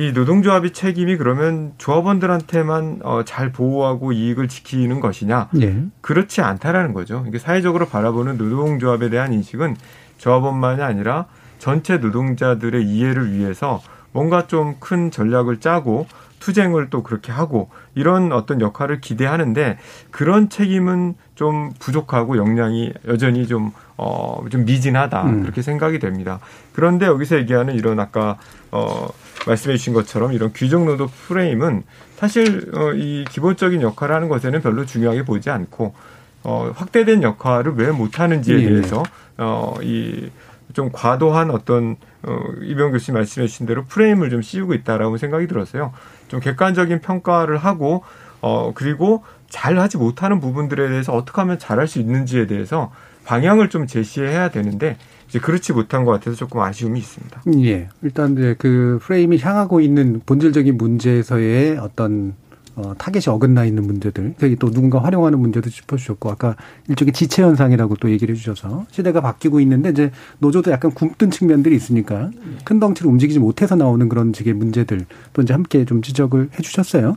[SPEAKER 10] 이 노동조합의 책임이 그러면 조합원들한테만 어, 잘 보호하고 이익을 지키는 것이냐? 네. 그렇지 않다라는 거죠. 이게 사회적으로 바라보는 노동조합에 대한 인식은 조합원만이 아니라 전체 노동자들의 이해를 위해서 뭔가 좀 큰 전략을 짜고 투쟁을 또 그렇게 하고 이런 어떤 역할을 기대하는데 그런 책임은 좀 부족하고 역량이 여전히 좀, 어, 좀 미진하다. 음. 그렇게 생각이 됩니다. 그런데 여기서 얘기하는 이런 아까, 어, 말씀해 주신 것처럼 이런 규정 노동 프레임은 사실, 어, 이 기본적인 역할을 하는 것에는 별로 중요하게 보지 않고, 어, 확대된 역할을 왜 못하는지에 네. 대해서, 어, 이, 좀 과도한 어떤 어, 이병 교수님 말씀해 주신 대로 프레임을 좀 씌우고 있다라고 생각이 들었어요. 좀 객관적인 평가를 하고 어 그리고 잘 하지 못하는 부분들에 대해서 어떻게 하면 잘할 수 있는지에 대해서 방향을 좀 제시해야 되는데 이제 그렇지 못한 것 같아서 조금 아쉬움이 있습니다.
[SPEAKER 2] 예. 일단 이제 그 프레임이 향하고 있는 본질적인 문제에서의 어떤 어, 타겟이 어긋나 있는 문제들, 또 누군가 활용하는 문제도 짚어주셨고, 아까 일종의 지체 현상이라고 또 얘기를 해주셔서 시대가 바뀌고 있는데 이제 노조도 약간 굶뜬 측면들이 있으니까 큰 덩치로 움직이지 못해서 나오는 그런 식의 문제들 또 이제 함께 좀 지적을 해주셨어요.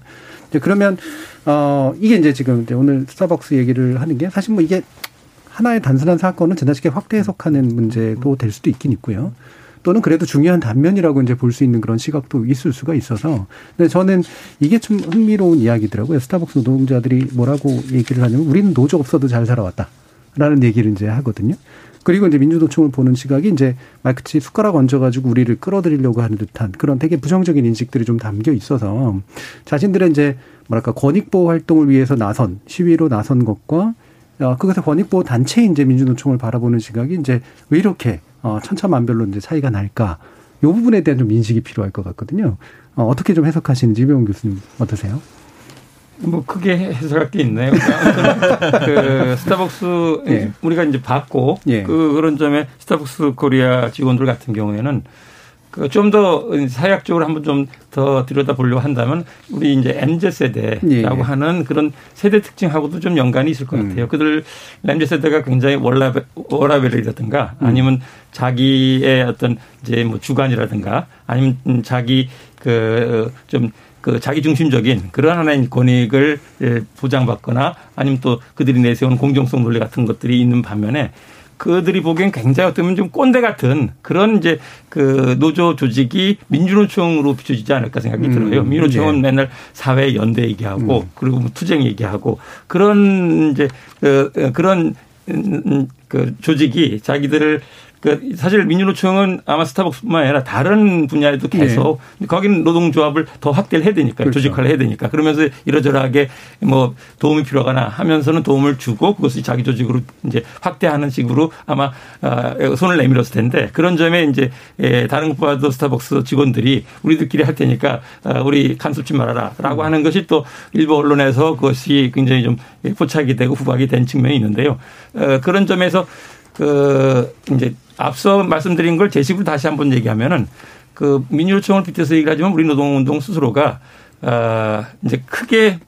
[SPEAKER 2] 이제 그러면 어 이게 이제 지금 이제 오늘 스타벅스 얘기를 하는 게 사실 뭐 이게 하나의 단순한 사건은 지나치게 확대 해석하는 문제도 될 수도 있긴 있고요. 또는 그래도 중요한 단면이라고 이제 볼 수 있는 그런 시각도 있을 수가 있어서. 근데 저는 이게 좀 흥미로운 이야기더라고요. 스타벅스 노동자들이 뭐라고 얘기를 하냐면 우리는 노조 없어도 잘 살아왔다. 라는 얘기를 이제 하거든요. 그리고 이제 민주노총을 보는 시각이 이제 마치 숟가락 얹어가지고 우리를 끌어들이려고 하는 듯한 그런 되게 부정적인 인식들이 좀 담겨 있어서 자신들의 이제 뭐랄까 권익보호 활동을 위해서 나선 시위로 나선 것과 어, 그것의 권익보호 단체인 이제 민주노총을 바라보는 시각이 이제 왜 이렇게 어, 천차만별로 이제 차이가 날까? 요 부분에 대한 좀 인식이 필요할 것 같거든요. 어, 어떻게 좀 해석하시는지 이병훈 교수님 어떠세요?
[SPEAKER 11] 뭐 크게 해석할 게 있네요. [LAUGHS] 그 스타벅스 예. 우리가 이제 봤고 예. 그 그런 점에 스타벅스 코리아 직원들 같은 경우에는 그 좀 더 사회학적으로 한번 좀 더 들여다 보려고 한다면 우리 이제 MZ 세대라고 예. 하는 그런 세대 특징하고도 좀 연관이 있을 것 음. 같아요. 음. 그들 MZ 세대가 굉장히 월라벨, 월라벨이라든가 음. 아니면 자기의 어떤 이제 뭐 주관이라든가 아니면 자기 그좀 그 자기 중심적인 그런 하나의 권익을 예, 보장받거나 아니면 또 그들이 내세운 공정성 논리 같은 것들이 있는 반면에 그들이 보기엔 굉장히 어쩌면 좀 꼰대 같은 그런 이제 그 노조 조직이 민주노총으로 비춰지지 않을까 생각이 음, 들어요. 민주노총은 네. 맨날 사회 연대 얘기하고 음. 그리고 뭐 투쟁 얘기하고 그런 이제 그 그런 음, 그 조직이 자기들을 그 사실 민주노총은 아마 스타벅스뿐만 아니라 다른 분야에도 계속 네. 거기는 노동조합을 더 확대를 해야 되니까 그렇죠. 조직화를 해야 되니까 그러면서 이러저러하게 뭐 도움이 필요하거나 하면서는 도움을 주고 그것을 자기 조직으로 이제 확대하는 식으로 아마 아, 손을 내밀었을 텐데 그런 점에 이제 예, 다른 것보다도 스타벅스 직원들이 우리들끼리 할 테니까 아, 우리 간섭지 말아라라고 음. 하는 것이 또 일부 언론에서 그것이 굉장히 좀 포착이 되고 후박이 된 측면이 있는데요. 어, 그런 점에서 그 이제 앞서 말씀드린 걸 제식으로 다시 한번 얘기하면은 그 민주노총을 빗대서 얘기하지만 우리 노동운동 스스로가 아 이제 크게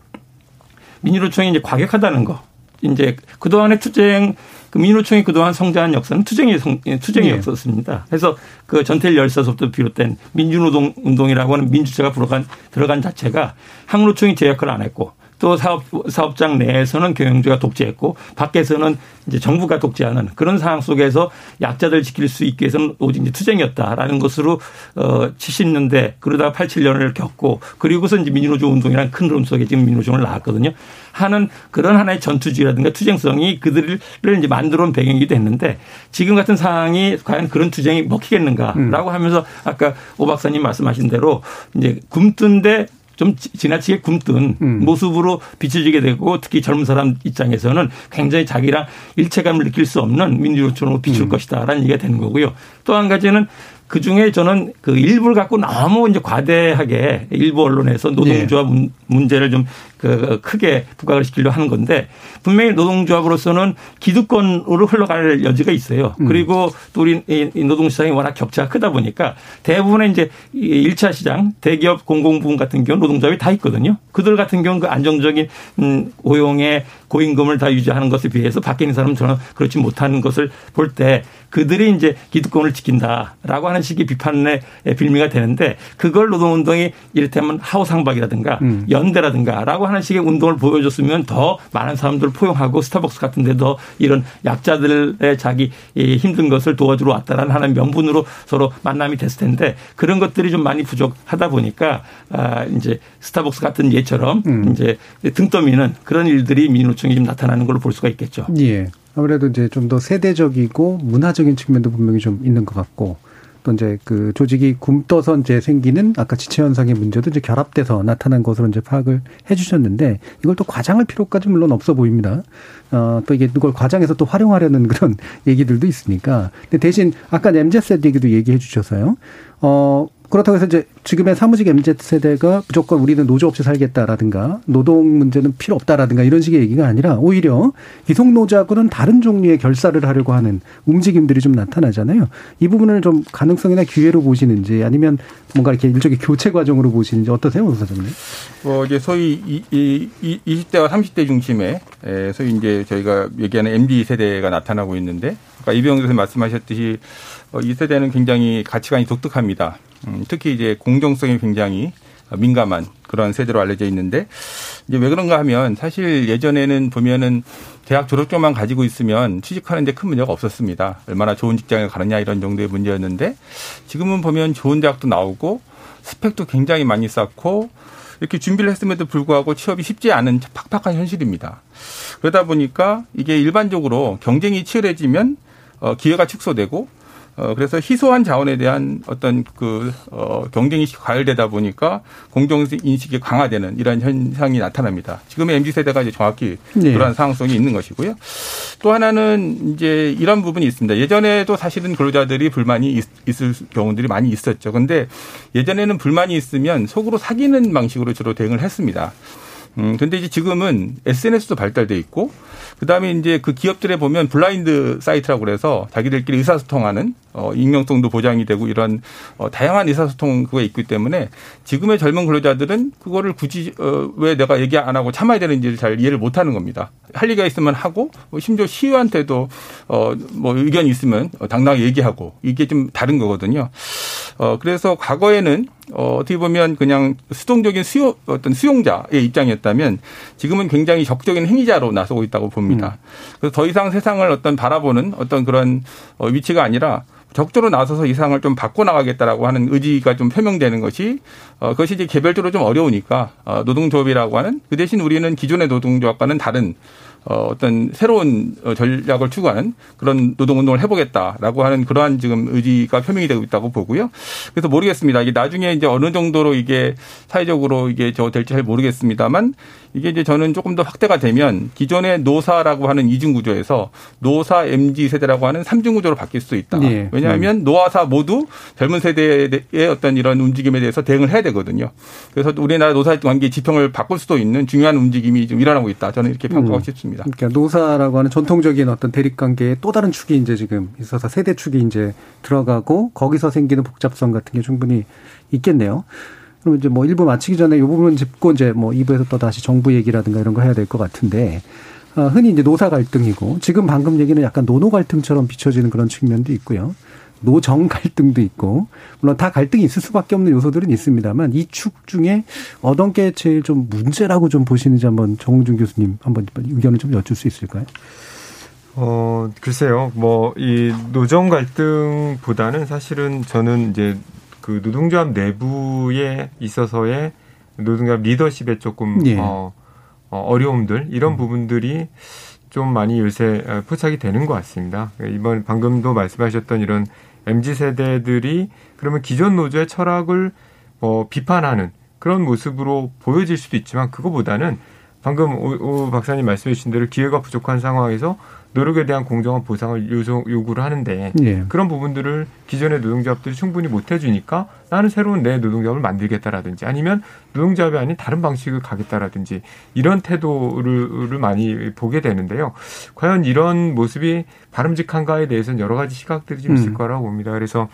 [SPEAKER 11] 민주노총이 이제 과격하다는 거. 이제 그동안의 투쟁, 그 민주노총이 그동안 성장한 역사는 투쟁의 성, 투쟁이었었습니다. 네. 그래서 그 전태일 열사서부터 비롯된 민주노동 운동이라고 하는 민주체가 들어간, 들어간 자체가 항노총이 제 역할을 안 했고 또 사업 사업장 내에서는 경영주가 독재했고 밖에서는 이제 정부가 독재하는 그런 상황 속에서 약자들 지킬 수 있게 해서는 오직 이제 투쟁이었다라는 것으로 어 70년대 그러다가 87년을 겪고 그리고서 이제 민주노조 운동이라는 큰 흐름 속에 지금 민주노조를 나왔거든요. 하는 그런 하나의 전투주의라든가 투쟁성이 그들을 이제 만들어 온 배경이 됐는데 지금 같은 상황이 과연 그런 투쟁이 먹히겠는가라고 음. 하면서 아까 오 박사님 말씀하신 대로 이제 굶뜬데 좀 지나치게 굶뜬 음. 모습으로 비춰지게 되고 특히 젊은 사람 입장에서는 굉장히 자기랑 일체감을 느낄 수 없는 민주노총으로 비출 음. 것이다라는 얘기가 되는 거고요. 또 한 가지는 그 중에 저는 그 일부를 갖고 너무 이제 과대하게 일부 언론에서 노동조합 네. 문제를 좀 그 크게 부각을 시키려 하는 건데 분명히 노동조합으로서는 기득권으로 흘러갈 여지가 있어요. 음. 그리고 또 우리 노동시장이 워낙 격차가 크다 보니까 대부분의 이제 1차 시장 대기업 공공부문 같은 경우는 노동조합이 다 있거든요. 그들 같은 경우는 그 안정적인 음, 고용의 고임금을 다 유지하는 것에 비해서 밖에 있는 사람은 저는 그렇지 못하는 것을 볼 때 그들이 이제 기득권을 지킨다라고 하는 식의 비판의 빌미가 되는데 그걸 노동운동이 이를테면 하우상박이라든가 음. 연대라든가라고 하는 식의 운동을 보여줬으면 더 많은 사람들을 포용하고 스타벅스 같은 데도 이런 약자들의 자기 힘든 것을 도와주러 왔다라는 하나의 명분으로 서로 만남이 됐을 텐데 그런 것들이 좀 많이 부족하다 보니까 아 이제 스타벅스 같은 예처럼 음. 이제 등 떠미는 그런 일들이 민노총이 좀 나타나는 걸로 볼 수가 있겠죠.
[SPEAKER 2] 예. 아무래도 이제 좀 더 세대적이고 문화적인 측면도 분명히 좀 있는 것 같고 또 이제 그 조직이 굼떠서 이제 생기는 아까 지체 현상의 문제도 이제 결합돼서 나타난 것으로 이제 파악을 해 주셨는데 이걸 또 과장할 필요까지 물론 없어 보입니다. 어, 또 이게 이걸 과장해서 또 활용하려는 그런 [LAUGHS] 얘기들도 있으니까. 근데 대신 아까 엠제셋 얘기도 얘기해 주셔서요. 어, 그렇다고 해서 이제 지금의 사무직 MZ 세대가 무조건 우리는 노조 없이 살겠다라든가 노동 문제는 필요 없다라든가 이런 식의 얘기가 아니라 오히려 기속 노조하고는 다른 종류의 결사를 하려고 하는 움직임들이 좀 나타나잖아요. 이 부분을 좀 가능성이나 기회로 보시는지 아니면 뭔가 이렇게 일종의 교체 과정으로 보시는지 어떠세요, 오 사장님?
[SPEAKER 12] 뭐 이제 소위 이, 이, 이 20대와 30대 중심에 소위 이제 저희가 얘기하는 MD 세대가 나타나고 있는데 아까 이병 교수님 말씀하셨듯이 어, 이 세대는 굉장히 가치관이 독특합니다. 음, 특히 이제 공정성이 굉장히 민감한 그런 세대로 알려져 있는데 이제 왜 그런가 하면 사실 예전에는 보면은 대학 졸업증만 가지고 있으면 취직하는데 큰 문제가 없었습니다. 얼마나 좋은 직장에 가느냐 이런 정도의 문제였는데 지금은 보면 좋은 대학도 나오고 스펙도 굉장히 많이 쌓고 이렇게 준비를 했음에도 불구하고 취업이 쉽지 않은 팍팍한 현실입니다. 그러다 보니까 이게 일반적으로 경쟁이 치열해지면 어, 기회가 축소되고 어, 그래서 희소한 자원에 대한 어떤 그, 어, 경쟁이 과열되다 보니까 공정인식이 강화되는 이런 현상이 나타납니다. 지금의 MZ세대가 이제 정확히 네. 그러한 상황성이 있는 것이고요. 또 하나는 이제 이런 부분이 있습니다. 예전에도 사실은 근로자들이 불만이 있, 있을 경우들이 많이 있었죠. 근데 예전에는 불만이 있으면 속으로 사귀는 방식으로 주로 대응을 했습니다. 음, 근데 이제 지금은 SNS도 발달돼 있고 그 다음에 이제 그 기업들에 보면 블라인드 사이트라고 그래서 자기들끼리 의사소통하는 어 익명성도 보장이 되고 이런 어 다양한 의사소통 그거 있기 때문에 지금의 젊은 근로자들은 그거를 굳이 어 왜 내가 얘기 안 하고 참아야 되는지를 잘 이해를 못 하는 겁니다. 할 리가 있으면 하고 뭐 심지어 시의한테도 어 뭐 의견이 있으면 당당히 얘기하고 이게 좀 다른 거거든요. 어 그래서 과거에는 어, 어떻게 보면 그냥 수동적인 수요, 어떤 수용자의 입장이었다면 지금은 굉장히 적극적인 행위자로 나서고 있다고 봅니다. 음. 그래서 더 이상 세상을 어떤 바라보는 어떤 그런 어, 위치가 아니라 적극적으로 나서서 이상을 좀 바꿔 나가겠다라고 하는 의지가 좀 표명되는 것이 어, 그것이 이제 개별적으로 좀 어려우니까 어, 노동조합이라고 하는 그 대신 우리는 기존의 노동조합과는 다른 어, 어떤 새로운 어, 전략을 추구하는 그런 노동운동을 해보겠다라고 하는 그러한 지금 의지가 표명이 되고 있다고 보고요. 그래서 모르겠습니다. 이게 나중에 이제 어느 정도로 이게 사회적으로 이게 저 될지 잘 모르겠습니다만 이게 이제 저는 조금 더 확대가 되면 기존의 노사라고 하는 이중 구조에서 노사 MG 세대라고 하는 삼중 구조로 바뀔 수 있다. 네. 왜냐하면 음. 노화사 모두 젊은 세대의 어떤 이런 움직임에 대해서 대응을 해야 되거든요. 그래서 우리나라 노사 관계 지평을 바꿀 수도 있는 중요한 움직임이 좀 일어나고 있다. 저는 이렇게 평가하고 음. 싶습니다.
[SPEAKER 2] 그러니까 노사라고 하는 전통적인 어떤 대립 관계의 또 다른 축이 이제 지금 있어서 세대 축이 이제 들어가고 거기서 생기는 복잡성 같은 게 충분히 있겠네요. 그럼 이제 뭐 일부 마치기 전에 이 부분 짚고 이제 뭐 2부에서 또 다시 정부 얘기라든가 이런 거 해야 될 것 같은데 어, 흔히 이제 노사 갈등이고 지금 방금 얘기는 약간 노노 갈등처럼 비춰지는 그런 측면도 있고요. 노정 [LAUGHS] 갈등도 있고 물론 다 갈등이 있을 수밖에 없는 요소들은 있습니다만 이 축 중에 어떤 게 제일 좀 문제라고 좀 보시는지 한번 정웅준 교수님 한번 의견을 좀 여쭐 수 있을까요?
[SPEAKER 10] 어 글쎄요 뭐 이 노정 갈등보다는 사실은 저는 이제 그 노동조합 내부에 있어서의 노동조합 리더십에 조금 예. 어, 어, 어려움들 이런 음. 부분들이 좀 많이 요새 어, 포착이 되는 것 같습니다. 이번 방금도 말씀하셨던 이런 mz 세대들이 그러면 기존 노조의 철학을 뭐 비판하는 그런 모습으로 보여질 수도 있지만 그거보다는 방금 오, 오 박사님 말씀해 주신 대로 기회가 부족한 상황에서 노력에 대한 공정한 보상을 요소, 요구를 하는데 예. 그런 부분들을 기존의 노동조합들이 충분히 못 해주니까 나는 새로운 내 노동조합을 만들겠다라든지 아니면 노동조합이 아닌 다른 방식을 가겠다라든지 이런 태도를 많이 보게 되는데요. 과연 이런 모습이 바람직한가에 대해서는 여러 가지 시각들이 좀 있을 음. 거라고 봅니다. 그래서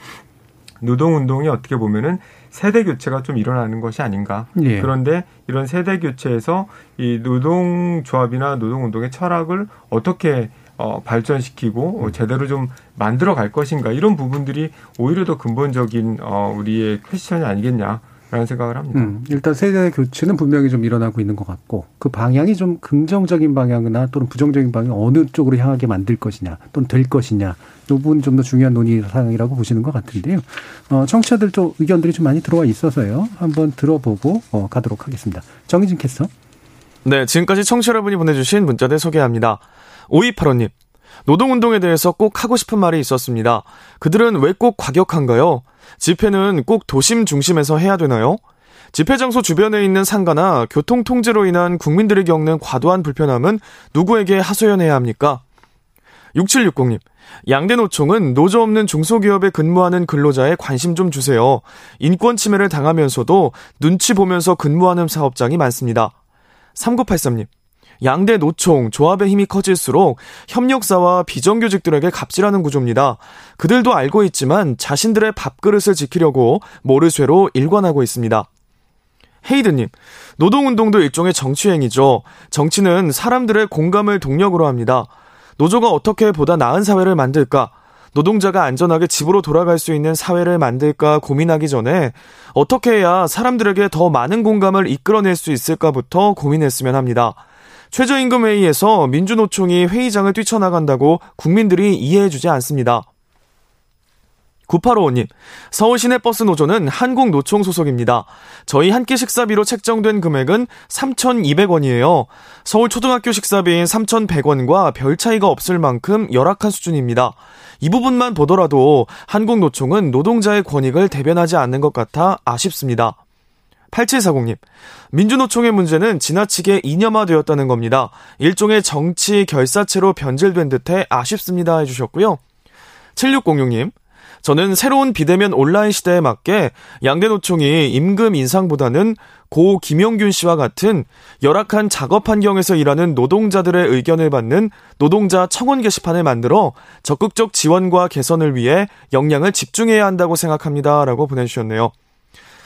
[SPEAKER 10] 노동운동이 어떻게 보면은 세대 교체가 좀 일어나는 것이 아닌가. 예. 그런데 이런 세대 교체에서 이 노동조합이나 노동운동의 철학을 어떻게 어, 발전시키고 어, 제대로 좀 만들어 갈 것인가 이런 부분들이 오히려 더 근본적인 어, 우리의 퀘스천이 아니겠냐. 라는 생각을 합니다. 음,
[SPEAKER 2] 일단 세대 교체는 분명히 좀 일어나고 있는 것 같고 그 방향이 좀 긍정적인 방향이나 또는 부정적인 방향 어느 쪽으로 향하게 만들 것이냐 또는 될 것이냐 이 부분이 좀더 중요한 논의 사항이라고 보시는 것 같은데요. 어, 청취자들 쪽 의견들이 좀 많이 들어와 있어서요. 한번 들어보고 어, 가도록 하겠습니다. 정희진 캐스터.
[SPEAKER 13] 네, 지금까지 청취자 여러분이 보내주신 문자들 소개합니다. 5285님. 노동운동에 대해서 꼭 하고 싶은 말이 있었습니다. 그들은 왜 꼭 과격한가요? 집회는 꼭 도심 중심에서 해야 되나요? 집회 장소 주변에 있는 상가나 교통 통제로 인한 국민들이 겪는 과도한 불편함은 누구에게 하소연해야 합니까? 6760님. 양대 노총은 노조 없는 중소기업에 근무하는 근로자에 관심 좀 주세요. 인권 침해를 당하면서도 눈치 보면서 근무하는 사업장이 많습니다. 3983님. 양대 노총, 조합의 힘이 커질수록 협력사와 비정규직들에게 갑질하는 구조입니다. 그들도 알고 있지만 자신들의 밥그릇을 지키려고 모르쇠로 일관하고 있습니다. 헤이드님, 노동운동도 일종의 정치행위죠. 정치는 사람들의 공감을 동력으로 합니다. 노조가 어떻게 보다 나은 사회를 만들까? 노동자가 안전하게 집으로 돌아갈 수 있는 사회를 만들까 고민하기 전에 어떻게 해야 사람들에게 더 많은 공감을 이끌어낼 수 있을까부터 고민했으면 합니다. 최저임금회의에서 민주노총이 회의장을 뛰쳐나간다고 국민들이 이해해주지 않습니다. 9855님, 서울 시내버스 노조는 한국노총 소속입니다. 저희 한 끼 식사비로 책정된 금액은 3,200원이에요. 서울 초등학교 식사비인 3,100원과 별 차이가 없을 만큼 열악한 수준입니다. 이 부분만 보더라도 한국노총은 노동자의 권익을 대변하지 않는 것 같아 아쉽습니다. 8740님, 민주노총의 문제는 지나치게 이념화되었다는 겁니다. 일종의 정치 결사체로 변질된 듯해 아쉽습니다 해주셨고요. 7606님, 저는 새로운 비대면 온라인 시대에 맞게 양대 노총이 임금 인상보다는 고 김용균 씨와 같은 열악한 작업 환경에서 일하는 노동자들의 의견을 받는 노동자 청원 게시판을 만들어 적극적 지원과 개선을 위해 역량을 집중해야 한다고 생각합니다. 라고 보내주셨네요.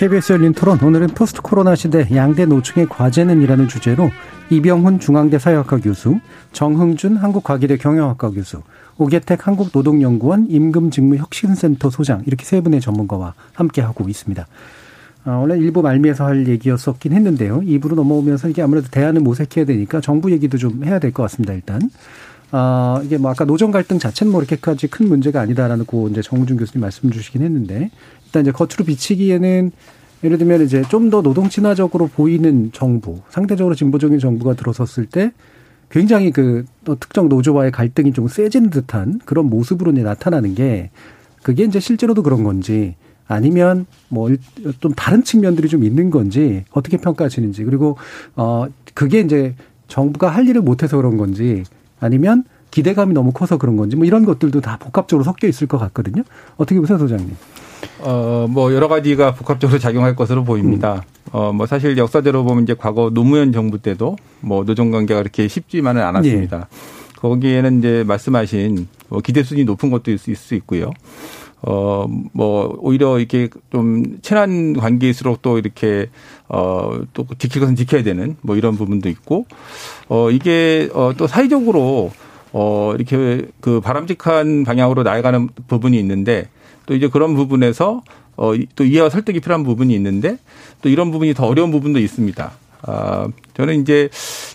[SPEAKER 2] KBS 열린 토론 오늘은 포스트 코로나 시대 양대 노총의 과제는 이라는 주제로 이병훈 중앙대 사회학과 교수, 정흥준 한국과기대 경영학과 교수, 오계택 한국노동연구원 임금직무혁신센터 소장 이렇게 세 분의 전문가와 함께 하고 있습니다. 어, 원래 일부 말미에서 할 얘기였었긴 했는데요. 입으로 넘어오면서 이게 아무래도 대안을 모색해야 되니까 정부 얘기도 좀 해야 될 것 같습니다. 일단 아, 이게 뭐 아까 노정 갈등 자체는 뭐 이렇게까지 큰 문제가 아니다라는 고 이제 정우준 교수님 말씀 주시긴 했는데 일단 이제 겉으로 비치기에는 예를 들면 이제 좀 더 노동 친화적으로 보이는 정부, 상대적으로 진보적인 정부가 들어섰을 때 굉장히 그 특정 노조와의 갈등이 좀 세진 듯한 그런 모습으로 나타나는 게 그게 이제 실제로도 그런 건지 아니면 뭐 좀 다른 측면들이 좀 있는 건지 어떻게 평가하시는지 그리고 어 그게 이제 정부가 할 일을 못해서 그런 건지 아니면 기대감이 너무 커서 그런 건지 뭐 이런 것들도 다 복합적으로 섞여 있을 것 같거든요. 어떻게 보세요, 소장님?
[SPEAKER 12] 어, 뭐 여러 가지가 복합적으로 작용할 것으로 보입니다. 음. 어, 뭐 사실 역사대로 보면 이제 과거 노무현 정부 때도 뭐 노정 관계가 그렇게 쉽지만은 않았습니다. 네. 거기에는 이제 말씀하신 뭐 기대 수준이 높은 것도 있을 수 있고요. 어, 뭐, 오히려 이렇게 좀 친한 관계일수록 또 이렇게, 어, 또 지킬 것은 지켜야 되는 뭐 이런 부분도 있고, 어, 이게, 어, 또 사회적으로, 어, 이렇게 그 바람직한 방향으로 나아가는 부분이 있는데, 또 이제 그런 부분에서 어, 또 이해와 설득이 필요한 부분이 있는데 또 이런 부분이 더 어려운 부분도 있습니다. 아, 저는 이제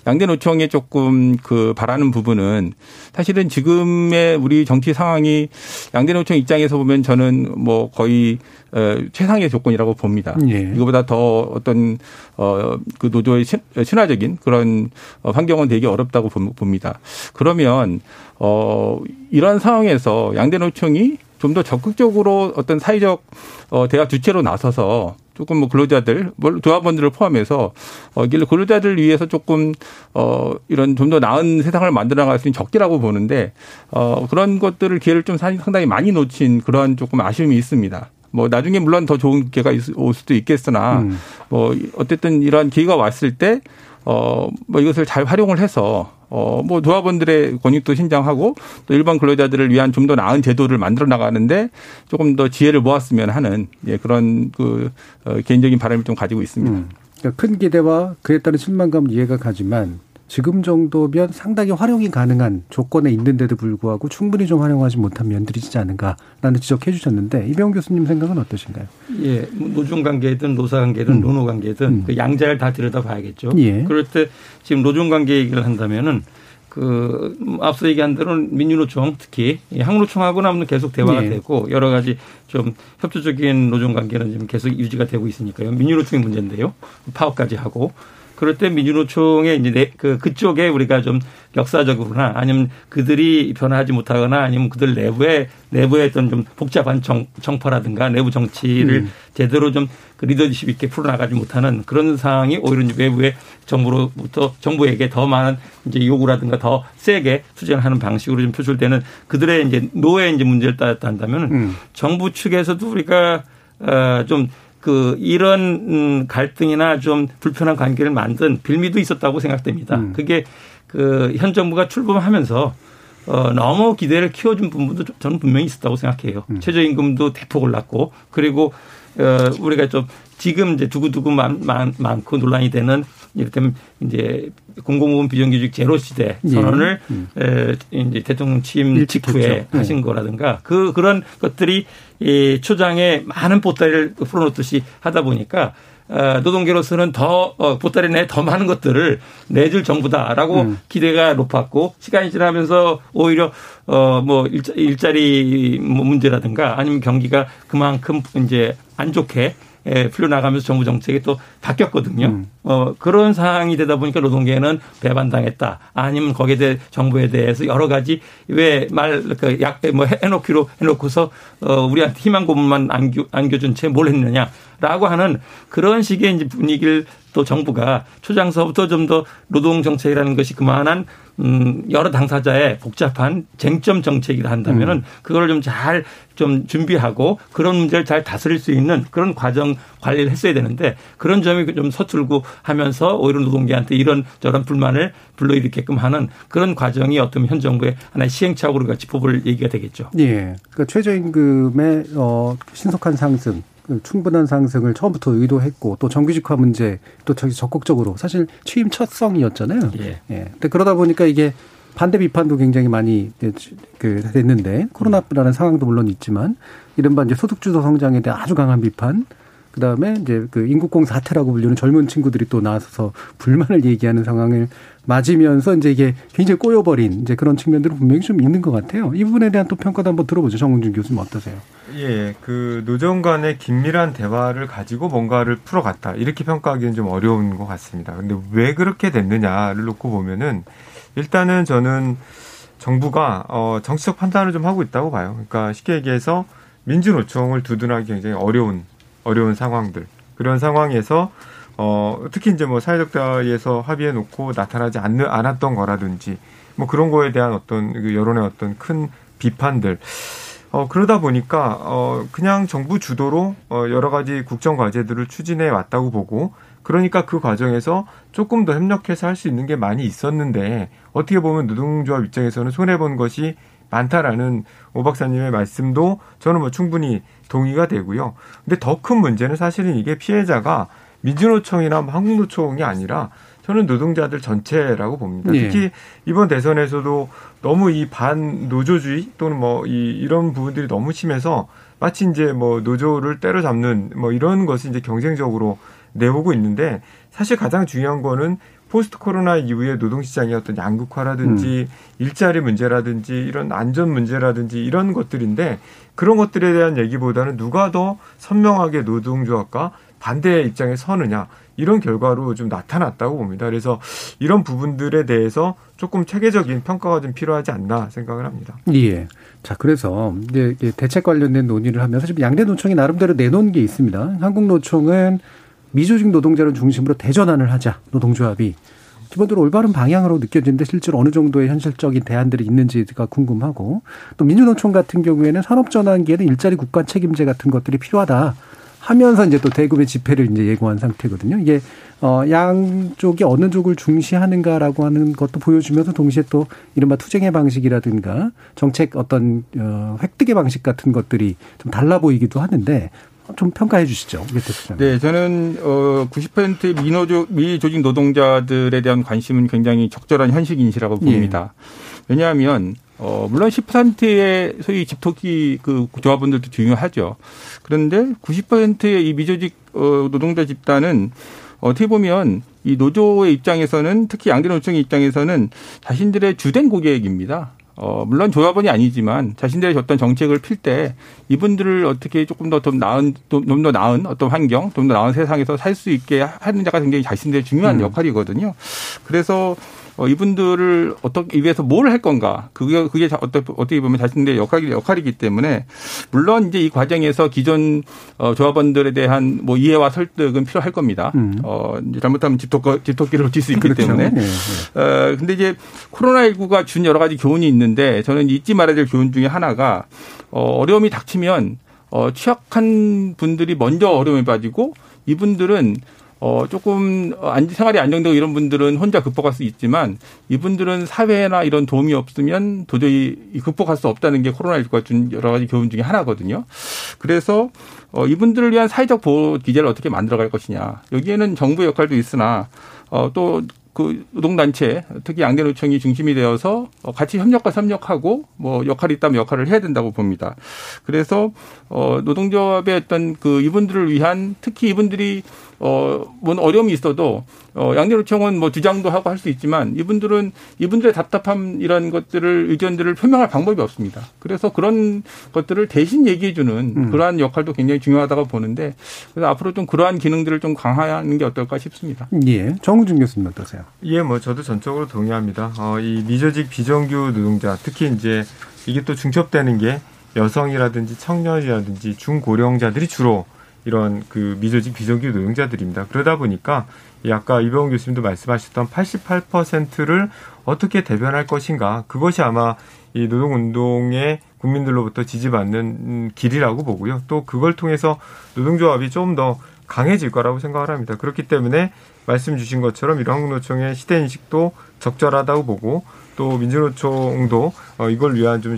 [SPEAKER 12] 양대 노총에 조금 그 바라는 부분은 사실은 지금의 우리 정치 상황이 양대 노총 입장에서 보면 저는 뭐 거의 어, 최상의 조건이라고 봅니다. 예. 이거보다 더 어떤 어그 노조의 친화적인 그런 어, 환경은 되게 어렵다고 봅니다. 그러면 어 이런 상황에서 양대 노총이 좀 더 적극적으로 어떤 사회적 어 대화 주체로 나서서 조금 뭐 근로자들, 뭐 조합원들을 포함해서 어 근로자들 위해서 조금 어 이런 좀 더 나은 세상을 만들어 나갈 수 있는 적기라고 보는데 어 그런 것들을 기회를 좀 상당히 많이 놓친 그런 조금 아쉬움이 있습니다. 뭐 나중에 물론 더 좋은 기회가 올 수도 있겠으나 음. 뭐 어쨌든 이러한 기회가 왔을 때 어, 뭐 이것을 잘 활용을 해서 어, 뭐 조합원들의 권익도 신장하고 또 일반 근로자들을 위한 좀 더 나은 제도를 만들어 나가는데 조금 더 지혜를 모았으면 하는 예, 그런 그 어, 개인적인 바람을 좀 가지고 있습니다. 음.
[SPEAKER 2] 그러니까 큰 기대와 그에 따른 실망감 이해가 가지만 지금 정도면 상당히 활용이 가능한 조건에 있는데도 불구하고 충분히 좀 활용하지 못한 면들이 있지 않은가라는 지적해 주셨는데 이병 교수님 생각은 어떠신가요?
[SPEAKER 11] 예, 뭐 노중 관계든 노사 관계든 음. 노노 관계든 음. 그 양자를 다 들여다봐야겠죠. 예. 그럴 때 지금 노중 관계 얘기를 한다면은 그 앞서 얘기한 대로 민주노총 특히 항노총하고는 계속 대화가 예. 되고 여러 가지 좀 협조적인 노종 관계는 지금 계속 유지가 되고 있으니까요. 민주노총의 문제인데요. 파업까지 하고 그럴 때 민주노총의 이제 내, 그 그쪽에 우리가 좀 역사적으로나 아니면 그들이 변화하지 못하거나 아니면 그들 내부에 내부에 어떤 좀 복잡한 정, 정파라든가 내부 정치를 음. 제대로 좀 그 리더십 있게 풀어나가지 못하는 그런 상황이 오히려 외부의 정부로부터 정부에게 더 많은 이제 요구라든가 더 세게 투쟁하는 방식으로 좀 표출되는 그들의 이제 노예 이제 문제를 따졌다면 음. 정부 측에서도 우리가 어좀 그 이런 음, 갈등이나 좀 불편한 관계를 만든 빌미도 있었다고 생각됩니다. 음. 그게 그 현 정부가 출범하면서 어, 너무 기대를 키워준 부분도 저는 분명히 있었다고 생각해요. 음. 최저임금도 대폭 올랐고 그리고 어, 우리가 좀 지금 이제 두고두고 많, 많, 많 고 논란이 되는 이를테면 이제 공공부문 비정규직 제로 시대 예. 선언을 예. 음. 에, 이제 대통령 취임 직후에 예. 하신 거라든가 그 그런 것들이 이 초장에 많은 보따리를 풀어놓듯이 하다 보니까 어, 노동계로서는 더 어, 보따리 내에 더 많은 것들을 내줄 정부다라고 음. 기대가 높았고 시간이 지나면서 오히려 어뭐 일자리 뭐 문제라든가 아니면 경기가 그만큼 이제 안 좋게 예, 풀려나가면서 정부 정책이 또 바뀌었거든요. 음. 어, 그런 상황이 되다 보니까 노동계는 배반당했다. 아니면 거기에 대해 정부에 대해서 여러 가지 왜 말, 그 약, 뭐 해놓기로 해놓고서 어, 우리한테 희망 고문만 안겨, 안겨준 채 뭘 했느냐라고 하는 그런 식의 이제 분위기를 또 정부가 초장서부터 좀 더 노동 정책이라는 것이 그만한 음 여러 당사자의 복잡한 쟁점 정책이라 한다면은 음. 그걸 좀 잘좀 좀 준비하고 그런 문제를 잘 다스릴 수 있는 그런 과정 관리를 했어야 되는데 그런 점이 좀 서툴고 하면서 오히려 노동계한테 이런 저런 불만을 불러일으게끔 하는 그런 과정이 어떤 현 정부의 하나의 시행착오로 같이 뽑을 얘기가 되겠죠.
[SPEAKER 2] 예. 그러니까 최저임금의 어 신속한 상승 그 충분한 상승을 처음부터 의도했고 또 정규직화 문제 또 저기 적극적으로 사실 취임 첫 성이었잖아요. 예. 예. 근데 그러다 보니까 이게 반대 비판도 굉장히 많이 그 됐는데 코로나라는 상황도 물론 있지만 이른바 이제 소득주도 성장에 대한 아주 강한 비판 그다음에 이제 그 인국공 사태라고 불리는 젊은 친구들이 또 나서서 불만을 얘기하는 상황을 맞으면서 이제 이게 굉장히 꼬여버린 이제 그런 측면들은 분명히 좀 있는 것 같아요. 이 부분에 대한 또 평가도 한번 들어보죠. 정웅준 교수님 어떠세요?
[SPEAKER 10] 예, 그 노정 간의 긴밀한 대화를 가지고 뭔가를 풀어갔다 이렇게 평가하기는 좀 어려운 것 같습니다. 근데 왜 그렇게 됐느냐를 놓고 보면은 일단은 저는 정부가 어 정치적 판단을 좀 하고 있다고 봐요. 그러니까 쉽게 얘기해서 민주노총을 두둔하기 굉장히 어려운 어려운 상황들 그런 상황에서 어 특히 이제 뭐 사회적 대화에서 합의해 놓고 나타나지 않, 않았던 거라든지 뭐 그런 거에 대한 어떤 그 여론의 어떤 큰 비판들 어 그러다 보니까 어 그냥 정부 주도로 어 여러 가지 국정 과제들을 추진해 왔다고 보고 그러니까 그 과정에서 조금 더 협력해서 할 수 있는 게 많이 있었는데 어떻게 보면 노동조합 입장에서는 손해 본 것이 많다라는 오 박사님의 말씀도 저는 뭐 충분히 동의가 되고요. 근데 더 큰 문제는 사실은 이게 피해자가 민주노총이나 뭐 한국노총이 아니라 저는 노동자들 전체라고 봅니다. 예. 특히 이번 대선에서도 너무 이 반노조주의 또는 뭐 이 이런 부분들이 너무 심해서 마치 이제 뭐 노조를 때려잡는 뭐 이런 것을 이제 경쟁적으로 내오고 있는데 사실 가장 중요한 거는 포스트 코로나 이후에 노동시장의 어떤 양극화라든지 음. 일자리 문제라든지 이런 안전 문제라든지 이런 것들인데 그런 것들에 대한 얘기보다는 누가 더 선명하게 노동조합과 반대 입장에 서느냐 이런 결과로 좀 나타났다고 봅니다. 그래서 이런 부분들에 대해서 조금 체계적인 평가가 좀 필요하지 않나 생각을 합니다.
[SPEAKER 2] 예. 자, 그래서 이제 대책 관련된 논의를 하면서 지금 양대 노총이 나름대로 내놓은 게 있습니다. 한국 노총은 미조직 노동자를 중심으로 대전환을 하자 노동조합이 기본적으로 올바른 방향으로 느껴지는데 실제로 어느 정도의 현실적인 대안들이 있는지가 궁금하고 또 민주노총 같은 경우에는 산업 전환기에는 일자리 국가 책임제 같은 것들이 필요하다. 하면서 이제 또 대구의 집회를 이제 예고한 상태거든요. 이게 어 양쪽이 어느 쪽을 중시하는가라고 하는 것도 보여주면서 동시에 또 이른바 투쟁의 방식이라든가 정책 어떤 어 획득의 방식 같은 것들이 좀 달라 보이기도 하는데 좀 평가해 주시죠.
[SPEAKER 12] 네, 저는 어 90% 미노조 미조직 노동자들에 대한 관심은 굉장히 적절한 현실 인식이라고 예. 봅니다. 예. 왜냐하면 어 물론 10%의 소위 집토끼 그 조합원들도 중요하죠. 그런데 90%의 이 미조직 어 노동자 집단은 어떻게 보면 이 노조의 입장에서는 특히 양대 노총의 입장에서는 자신들의 주된 고객입니다. 어, 물론 조합원이 아니지만 자신들의 어떤 정책을 필 때 이분들을 어떻게 조금 더 좀 나은, 좀 더 나은 어떤 환경, 좀 더 나은 세상에서 살 수 있게 하는 자가 굉장히 자신들의 중요한 음. 역할이거든요. 그래서 어, 이분들을 어떻게 위해서 뭘 할 건가 그게 그게 어떻게 어떻게 보면 자신들의 역할 역할이기 때문에 물론 이제 이 과정에서 기존 어, 조합원들에 대한 뭐 이해와 설득은 필요할 겁니다. 음. 어 잘못하면 집토끼 집토끼를 놓칠 수 있기 그렇죠. 때문에. 네, 네. 어 근데 이제 코로나 19가 준 여러 가지 교훈이 있는데 저는 잊지 말아야 될 교훈 중에 하나가 어 어려움이 닥치면 어 취약한 분들이 먼저 어려움에 빠지고 이분들은 어, 조금 안, 생활이 안정되고 이런 분들은 혼자 극복할 수 있지만 이분들은 사회나 이런 도움이 없으면 도저히 극복할 수 없다는 게 코로나19가 준 여러 가지 교훈 중에 하나거든요. 그래서 어, 이분들을 위한 사회적 보호 기제를 어떻게 만들어갈 것이냐. 여기에는 정부의 역할도 있으나 어, 또그 노동단체, 특히 양대노총이 중심이 되어서 같이 협력과 협력하고 뭐 역할이 있다면 역할을 해야 된다고 봅니다. 그래서 어 노동조합의 어떤 그 이분들을 위한 특히 이분들이 어뭐 어려움이 있어도 어 양대노총은 뭐 주장도 하고 할 수 있지만 이분들은 이분들의 답답함 이런 것들을 의견들을 표명할 방법이 없습니다. 그래서 그런 것들을 대신 얘기해 주는 음. 그러한 역할도 굉장히 중요하다고 보는데 그래서 앞으로 좀 그러한 기능들을 좀 강화하는 게 어떨까 싶습니다.
[SPEAKER 2] 예. 정우준 교수님 어떠세요?
[SPEAKER 10] 예, 뭐 저도 전적으로 동의합니다. 어, 이 미조직 비정규 노동자 특히 이제 이게 또 중첩되는 게 여성이라든지 청년이라든지 중고령자들이 주로 이런 그 미조직 비정규 노동자들입니다. 그러다 보니까 아까 이병훈 교수님도 말씀하셨던 88%를 어떻게 대변할 것인가 그것이 아마 이 노동운동의 국민들로부터 지지받는 길이라고 보고요. 또 그걸 통해서 노동조합이 좀 더 강해질 거라고 생각을 합니다. 그렇기 때문에 말씀 주신 것처럼 이런 한국노총의 시대 인식도 적절하다고 보고 또 민주노총도 어, 이걸 위한 좀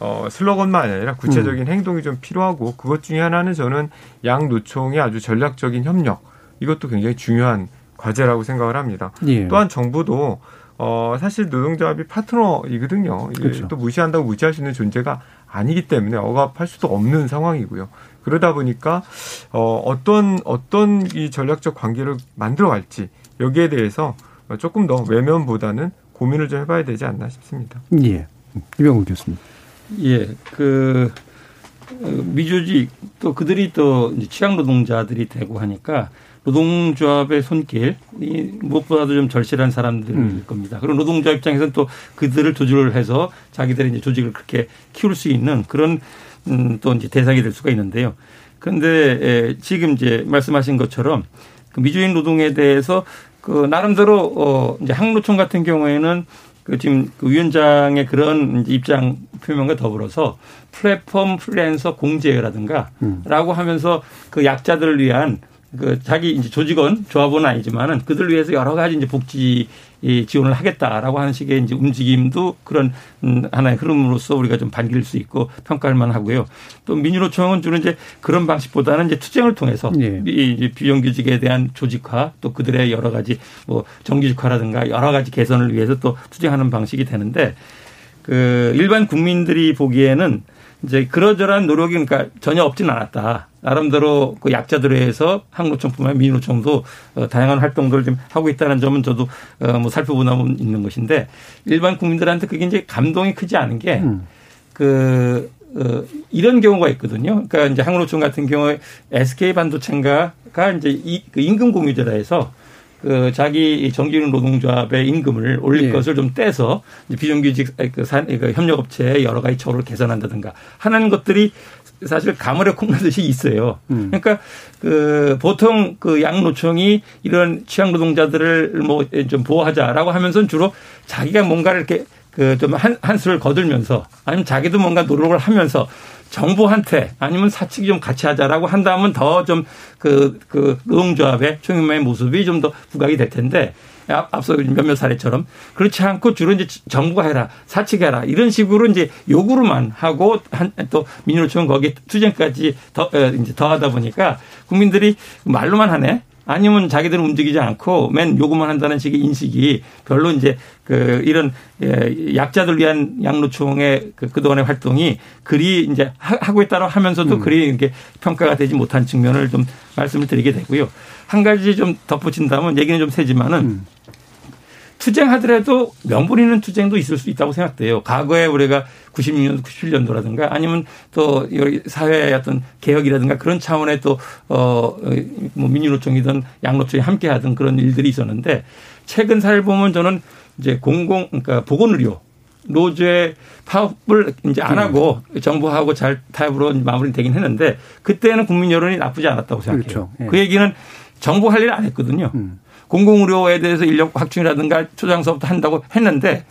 [SPEAKER 10] 어, 슬로건만 아니라 구체적인 음. 행동이 좀 필요하고 그것 중에 하나는 저는 양 노총의 아주 전략적인 협력 이것도 굉장히 중요한 과제라고 생각을 합니다. 예. 또한 정부도 어, 사실 노동조합이 파트너이거든요. 그렇죠. 또 무시한다고 무시할 수 있는 존재가 아니기 때문에 억압할 수도 없는 상황이고요. 그러다 보니까 어, 어떤 어떤 이 전략적 관계를 만들어 갈지 여기에 대해서 조금 더 외면보다는 고민을 좀 해봐야 되지 않나 싶습니다.
[SPEAKER 2] 예, 이병우 교수님.
[SPEAKER 11] 예, 그 미조직 또 그들이 또 취약 노동자들이 되고 하니까 노동조합의 손길이 무엇보다도 좀 절실한 사람들일 음. 겁니다. 그리고 노동자 입장에서는 또 그들을 조절을 해서 자기들의 이제 조직을 그렇게 키울 수 있는 그런 음, 또 이제 대상이 될 수가 있는데요. 그런데 지금 이제 말씀하신 것처럼 그 미주인 노동에 대해서 그 나름대로 어 이제 항노총 같은 경우에는 그 지금 그 위원장의 그런 입장 표명과 더불어서 플랫폼 프리랜서 공제라든가 음. 라고 하면서 그 약자들을 위한 그 자기 이제 조직원 조합원은 아니지만은 그들 위해서 여러 가지 이제 복지 지원을 하겠다라고 하는 식의 이제 움직임도 그런 음, 하나의 흐름으로서 우리가 좀 반길 수 있고 평가할 만하고요. 또 민주노총은 주로 이제 그런 방식보다는 이제 투쟁을 통해서 네. 이 비정규직에 대한 조직화 또 그들의 여러 가지 뭐 정규직화라든가 여러 가지 개선을 위해서 또 투쟁하는 방식이 되는데 그 일반 국민들이 보기에는 이제 그러저러한 노력이 그러니까 전혀 없지는 않았다. 나름대로 그 약자들에 의해서 항노총뿐만 아니라 민노총도 어, 다양한 활동들을 좀 하고 있다는 점은 저도 어, 뭐 살펴보면 있는 것인데 일반 국민들한테 그게 이제 감동이 크지 않은 게그 음. 그, 어, 이런 경우가 있거든요. 그러니까 이제 항노총 같은 경우에 SK 반도체인가가 이제 이, 그 임금 공유제라 해서 그 자기 정규직 노동조합의 임금을 올릴 예. 것을 좀 떼서 비정규직 그, 산, 그 협력업체의 여러 가지 처우를 개선한다든가 하는 것들이 사실 가물에 콩나듯이 있어요. 음. 그러니까 그 보통 그 양노총이 이런 취약 노동자들을 뭐 좀 보호하자라고 하면서 주로 자기가 뭔가를 이렇게 그 좀 한, 한수를 거들면서 아니면 자기도 뭔가 노력을 하면서 정부한테 아니면 사측이 좀 같이 하자라고 한다면 더 좀 그, 그 노동조합의 총연맹의 모습이 좀 더 부각이 될 텐데 앞서 몇몇 사례처럼 그렇지 않고 주로 이제 정부가 해라 사측 해라 이런 식으로 이제 요구로만 하고 한 또 민주노총은 거기에 투쟁까지 더 이제 더하다 보니까 국민들이 말로만 하네 아니면 자기들은 움직이지 않고 맨 요구만 한다는 식의 인식이 별로 이제 그 이런 예, 약자들 위한 양로총의 그 그동안의 활동이 그리 이제 하고 있다고 하면서도 음. 그리 이렇게 평가가 되지 못한 측면을 좀 말씀을 드리게 되고요. 한 가지 좀 덧붙인다면 얘기는 좀 세지만은 음. 투쟁하더라도 명분 있는 투쟁도 있을 수 있다고 생각돼요. 과거에 우리가 96년, 97년도라든가 아니면 또 사회의 어떤 개혁이라든가 그런 차원의 또, 어, 뭐 민주노총이든 양노총이 함께 하던 그런 일들이 있었는데 최근 사례를 보면 저는 이제 공공, 그러니까 보건의료 노조의 파업을 이제 안 하고 정부하고 잘 타협으로 마무리 되긴 했는데 그때는 국민 여론이 나쁘지 않았다고 생각해요. 그렇죠. 예. 그 얘기는 정부 할 일 안 했거든요. 음. 공공의료에 대해서 인력 확충이라든가 초장서부터 한다고 했는데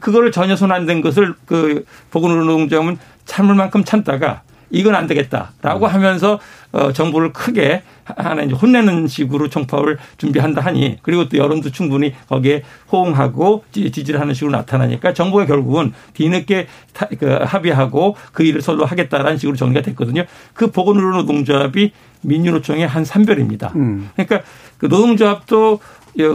[SPEAKER 11] 그거를 전혀 손 안 댄 것을 그 보건의료 노동자은 참을 만큼 참다가 이건 안 되겠다라고 음. 하면서 어 정부를 크게 하나 이제 혼내는 식으로 총파업을 준비한다 하니 그리고 또 여론도 충분히 거기에 호응하고 지지를 하는 식으로 나타나니까 정부가 결국은 뒤늦게 그 합의하고 그 일을 서로 하겠다라는 식으로 정리가 됐거든요. 그 보건의료 노동조합이 민주노총의 한 산별입니다. 음. 그러니까 그 노동조합도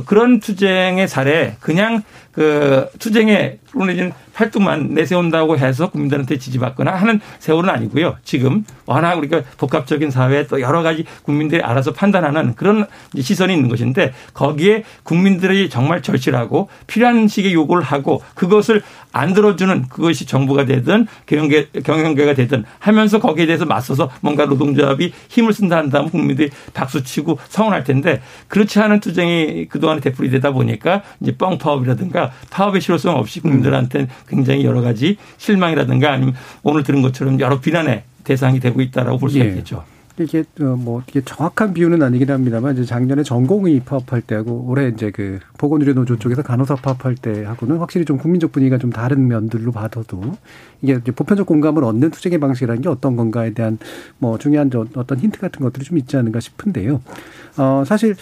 [SPEAKER 11] 그런 투쟁의 사례 그냥 그 투쟁에 내지는 활동만 내세운다고 해서 국민들한테 지지받거나 하는 세월은 아니고요. 지금 워낙 우리가 복합적인 사회 또 여러 가지 국민들이 알아서 판단하는 그런 시선이 있는 것인데 거기에 국민들이 정말 절실하고 필요한 식의 요구를 하고 그것을 안 들어주는 그것이 정부가 되든 경영계, 경영계가 되든 하면서 거기에 대해서 맞서서 뭔가 노동조합이 힘을 쓴다 한다면 국민들이 박수치고 성원할 텐데 그렇지 않은 투쟁이 그동안에 되풀이 되다 보니까 이제 뻥파업이라든가 파업의 실효성 없이 국민들한테 굉장히 여러 가지 실망이라든가 아니면 오늘 들은 것처럼 여러 비난의 대상이 되고 있다라고 볼 수가 예. 있겠죠.
[SPEAKER 2] 이게 어, 뭐 이게 정확한 비유는 아니긴 합니다만 이제 작년에 전공의 파업할 때하고 올해 이제 그 보건의료 노조 쪽에서 간호사 파업할 때하고는 확실히 좀 국민적 분위기가 좀 다른 면들로 봐도 이게 보편적 공감을 얻는 투쟁의 방식이라는 게 어떤 건가에 대한 뭐 중요한 어떤 힌트 같은 것들이 좀 있지 않은가 싶은데요. 어 사실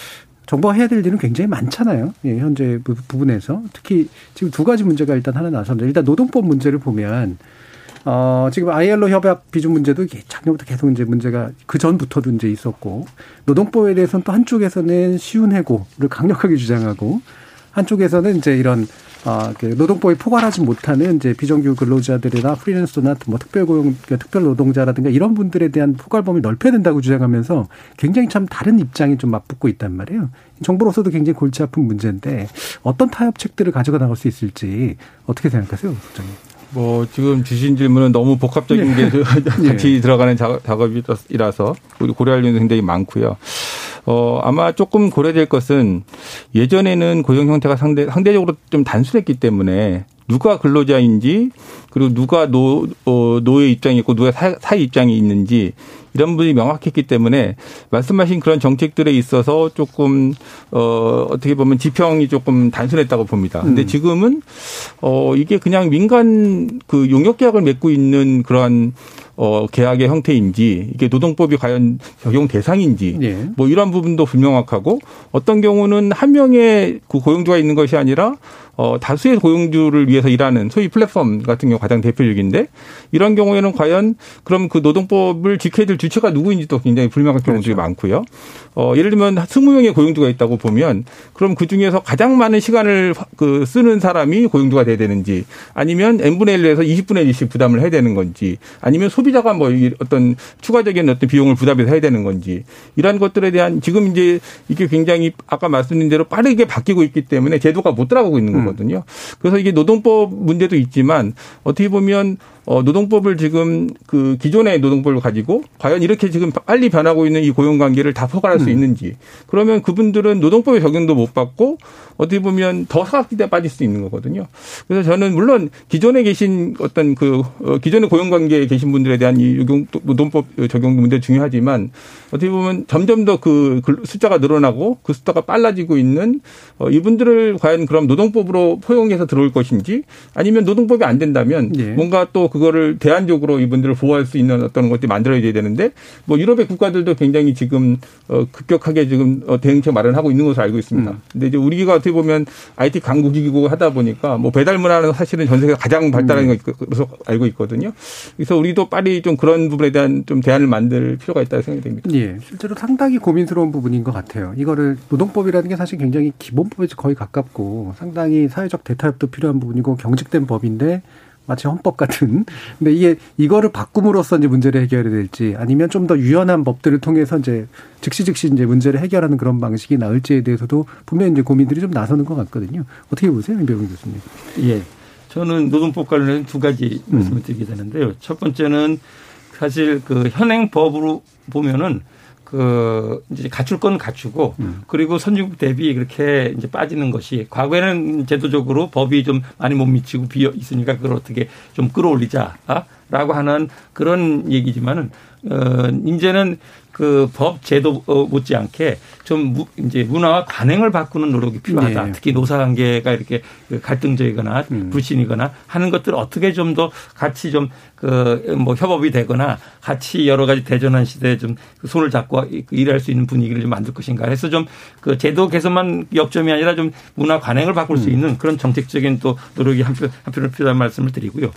[SPEAKER 2] 정부가 해야 될 일은 굉장히 많잖아요. 예, 현재 부분에서 특히 지금 두 가지 문제가 일단 하나 나섰는데 일단 노동법 문제를 보면 어, 지금 ILO 협약 비준 문제도 작년부터 계속 이제 문제가 그 전부터도 이제 있었고 노동법에 대해서는 또 한쪽에서는 쉬운 해고를 강력하게 주장하고 한쪽에서는 이제 이런 아, 그 노동법이 포괄하지 못하는 이제 비정규 근로자들이나 프리랜서나 뭐 특별고용, 그 특별 노동자라든가 이런 분들에 대한 포괄 범위를 넓혀야 된다고 주장하면서 굉장히 참 다른 입장이 좀 맞붙고 있단 말이에요. 정부로서도 굉장히 골치 아픈 문제인데 어떤 타협책들을 가져가 나갈 수 있을지 어떻게 생각하세요, 소장님?
[SPEAKER 12] 뭐 지금 주신 질문은 너무 복합적인 예. 게 [LAUGHS] 같이 예. 들어가는 작업이라서 우리 고려할 일은 굉장히 많고요. 어, 아마 조금 고려될 것은 예전에는 고용 형태가 상대, 상대적으로 좀 단순했기 때문에 누가 근로자인지 그리고 누가 노, 어, 노의 입장이 있고 누가 사, 사의 입장이 있는지 이런 분이 명확했기 때문에 말씀하신 그런 정책들에 있어서 조금 어 어떻게 보면 지평이 조금 단순했다고 봅니다. 근데 음. 지금은 어 이게 그냥 민간 그 용역 계약을 맺고 있는 그러한 어, 계약의 형태인지 이게 노동법이 과연 적용 대상인지 네. 뭐 이런 부분도 불명확하고 어떤 경우는 한 명의 그 고용주가 있는 것이 아니라 어, 다수의 고용주를 위해서 일하는 소위 플랫폼 같은 경우 가장 대표적인데 이런 경우에는 과연 그럼 그 노동법을 지켜야 될 주체가 누구인지도 굉장히 불명확한 경우들이 그렇죠. 많고요. 어, 예를 들면 20명의 고용주가 있다고 보면 그럼 그 중에서 가장 많은 시간을 그 쓰는 사람이 고용주가 돼야 되는지 아니면 n분의 1에서 20분의 1씩 부담을 해야 되는 건지 아니면 소비자가 뭐 어떤 추가적인 어떤 비용을 부담해서 해야 되는 건지 이러한 것들에 대한 지금 이제 이게 굉장히 아까 말씀드린 대로 빠르게 바뀌고 있기 때문에 제도가 못 따라가고 있는 음. 거거든요. 그래서 이게 노동법 문제도 있지만 어떻게 보면 어, 노동법을 지금 그 기존의 노동법을 가지고 과연 이렇게 지금 빨리 변하고 있는 이 고용 관계를 다 포괄할 수 음. 있는지 그러면 그분들은 노동법의 적용도 못 받고 어떻게 보면 더 사각지대에 빠질 수 있는 거거든요. 그래서 저는 물론 기존에 계신 어떤 그 어, 기존의 고용 관계에 계신 분들에 대한 이 노동법 적용 문제 중요하지만 어떻게 보면 점점 더 그 숫자가 늘어나고 그 숫자가 빨라지고 있는 어, 이분들을 과연 그럼 노동법으로 포용해서 들어올 것인지 아니면 노동법이 안 된다면 예. 뭔가 또 그거를 대안적으로 이분들을 보호할 수 있는 어떤 것들이 만들어져야 되는데 뭐 유럽의 국가들도 굉장히 지금 어, 급격하게 지금 어, 대응책 마련하고 있는 것으로 알고 있습니다. 음. 근데 이제 우리가 어떻게 보면 IT 강국이고 하다 보니까 뭐 배달 문화는 사실은 전 세계가 가장 발달한 음. 것으로 알고 있거든요. 그래서 우리도 빨리 좀 그런 부분에 대한 좀 대안을 만들 필요가 있다고 생각이 됩니다.
[SPEAKER 2] 예. 실제로 상당히 고민스러운 부분인 것 같아요. 이거를 노동법이라는 게 사실 굉장히 기본법에 거의 가깝고 상당히 사회적 대타협도 필요한 부분이고 경직된 법인데 마치 헌법 같은. 근데 이게 이거를 바꿈으로써 이제 문제를 해결해야 될지 아니면 좀 더 유연한 법들을 통해서 이제 즉시 즉시 이제 문제를 해결하는 그런 방식이 나을지에 대해서도 분명히 이제 고민들이 좀 나서는 것 같거든요. 어떻게 보세요, 임배우 교수님?
[SPEAKER 11] 예. 저는 노동법 관련해서 두 가지 음. 말씀을 드리게 되는데요. 첫 번째는 사실 그 현행 법으로 보면은 그 이제 갖출 건 갖추고 음. 그리고 선진국 대비 그렇게 이제 빠지는 것이 과거에는 제도적으로 법이 좀 많이 못 미치고 비어 있으니까 그걸 어떻게 좀 끌어올리자라고 하는 그런 얘기지만은 어 이제는 그 법 제도 어, 못지않게 좀 이제 문화와 관행을 바꾸는 노력이 필요하다. 네. 특히 노사관계가 이렇게 그 갈등적이거나 음. 불신이거나 하는 것들을 어떻게 좀 더 같이 좀 그 뭐 협업이 되거나 같이 여러 가지 대전환 시대에 좀 손을 잡고 일할 수 있는 분위기를 좀 만들 것인가 해서 좀 그 제도 개선만 역점이 아니라 좀 문화 관행을 바꿀 수 음. 있는 그런 정책적인 또 노력이 한편 한편으로 필요한 말씀을 드리고요.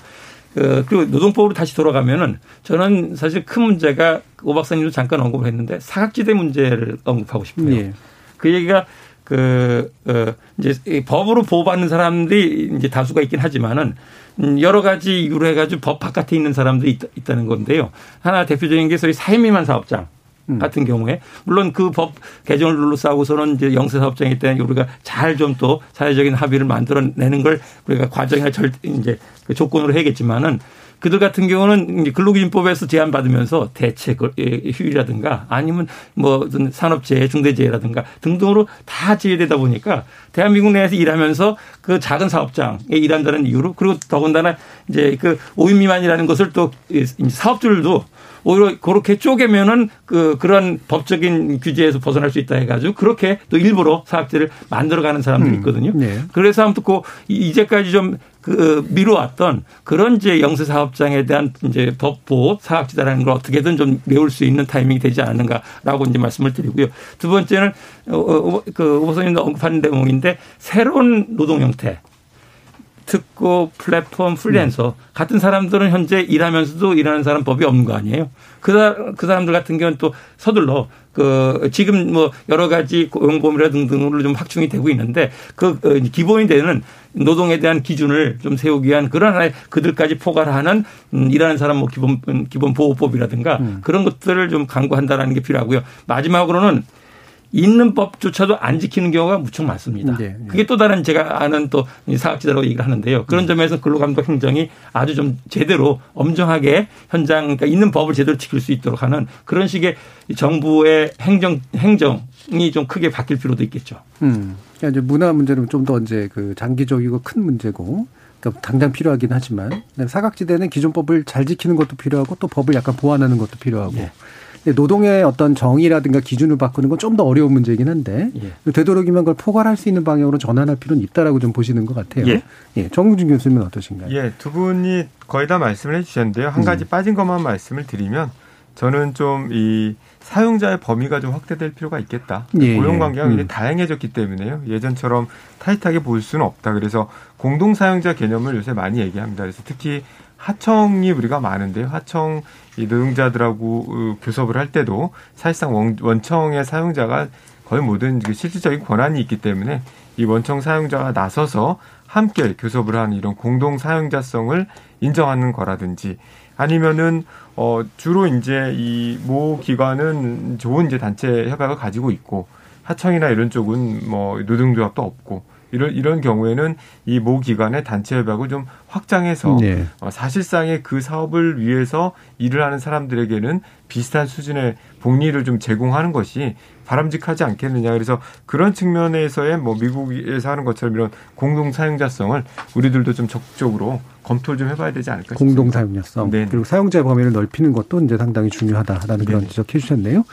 [SPEAKER 11] 그, 노동법으로 다시 돌아가면은 저는 사실 큰 문제가 오 박사님도 잠깐 언급을 했는데 사각지대 문제를 언급하고 싶어요. 예. 그 얘기가 그, 어, 이제 법으로 보호받는 사람들이 이제 다수가 있긴 하지만은 음, 여러 가지 이유로 해가지고 법 바깥에 있는 사람들이 있, 다는 건데요. 하나 대표적인 게 소위 사회미만 사업장. 음. 같은 경우에 물론 그 법 개정을 둘러싸고서는 이제 영세 사업장에 대한 우리가 잘 좀 또 사회적인 합의를 만들어내는 걸 우리가 과정이나 절 이제 그 조건으로 해야겠지만은 그들 같은 경우는 근로기준법에서 제한받으면서 대책 휴일이라든가 아니면 뭐 산업재해, 중대재해라든가 등등으로 다 제외되다 보니까 대한민국 내에서 일하면서 그 작은 사업장에 일한다는 이유로 그리고 더군다나 이제 그 5인 미만이라는 것을 또 사업주들도 오히려 그렇게 쪼개면은 그 그런 법적인 규제에서 벗어날 수 있다 해가지고 그렇게 또 일부러 사학제를 만들어가는 사람들이 음. 있거든요. 음, 네. 그래서 아무튼 그 이제까지 좀그 미루었던 그런 이제 영세 사업장에 대한 이제 법 보호 사학지다라는 걸 어떻게든 좀 메울 수 있는 타이밍이 되지 않는가라고 이제 말씀을 드리고요. 두 번째는 어, 어, 그 오보선님도 언급하는 대목인데 새로운 노동 형태 특고 플랫폼 프리랜서 음. 같은 사람들은 현재 일하면서도 일하는 사람 법이 없는 거 아니에요. 그, 그 사람들 같은 경우는 또 서둘러 그 지금 뭐 여러 가지 고용보험이라 등등으로 좀 확충이 되고 있는데 그 어, 기본이 되는 노동에 대한 기준을 좀 세우기 위한 그런 하나의 그들까지 포괄하는 음, 일하는 사람 뭐 기본 기본 보호법이라든가 음. 그런 것들을 좀 강구한다라는 게 필요하고요. 마지막으로는 있는 법조차도 안 지키는 경우가 무척 많습니다. 네, 네. 그게 또 다른 제가 아는 또 사학지대라고 얘기를 하는데요. 그런 음. 점에서 근로감독 행정이 아주 좀 제대로 엄정하게 현장 그러니까 있는 법을 제대로 지킬 수 있도록 하는 그런 식의 정부의 행정 행정이 좀 크게 바뀔 필요도 있겠죠.
[SPEAKER 2] 음. 그러니까 이제 문화 문제는 좀 더 이제 그 장기적이고 큰 문제고 그러니까 당장 필요하긴 하지만 사각지대는 기존 법을 잘 지키는 것도 필요하고 또 법을 약간 보완하는 것도 필요하고 예. 노동의 어떤 정의라든가 기준을 바꾸는 건 좀 더 어려운 문제이긴 한데 예. 되도록이면 그걸 포괄할 수 있는 방향으로 전환할 필요는 있다라고 좀 보시는 것 같아요. 예. 예. 정국진 교수님은 어떠신가요?
[SPEAKER 10] 예, 두 분이 거의 다 말씀을 해주셨는데요. 한 가지 음. 빠진 것만 말씀을 드리면 저는 좀 이 사용자의 범위가 좀 확대될 필요가 있겠다. 예. 고용 관계가 음. 다양해졌기 때문에요. 예전처럼 타이트하게 볼 수는 없다. 그래서 공동 사용자 개념을 요새 많이 얘기합니다. 그래서 특히 하청이 우리가 많은데요. 하청 이 노동자들하고 어, 교섭을 할 때도 사실상 원청의 사용자가 거의 모든 그 실질적인 권한이 있기 때문에 이 원청 사용자가 나서서 함께 교섭을 하는 이런 공동 사용자성을 인정하는 거라든지 아니면은 어 주로 이제 이 모 기관은 좋은 이제 단체 협약을 가지고 있고 하청이나 이런 쪽은 뭐 노동조합도 없고 이런 이런 경우에는 이 모 기관의 단체 협약을 좀 확장해서
[SPEAKER 2] 네.
[SPEAKER 10] 어, 사실상의 그 사업을 위해서 일을 하는 사람들에게는 비슷한 수준의 복리를 좀 제공하는 것이 바람직하지 않겠느냐. 그래서 그런 측면에서의 뭐 미국에서 하는 것처럼 이런 공동 사용자성을 우리들도 좀 적극적으로 검토를 좀 해봐야 되지 않을까 싶습니다.
[SPEAKER 2] 공동 사용자성
[SPEAKER 10] 네.
[SPEAKER 2] 그리고 사용자 범위를 넓히는 것도 이제 상당히 중요하다라는 그런
[SPEAKER 10] 네.
[SPEAKER 2] 지적해 주셨네요.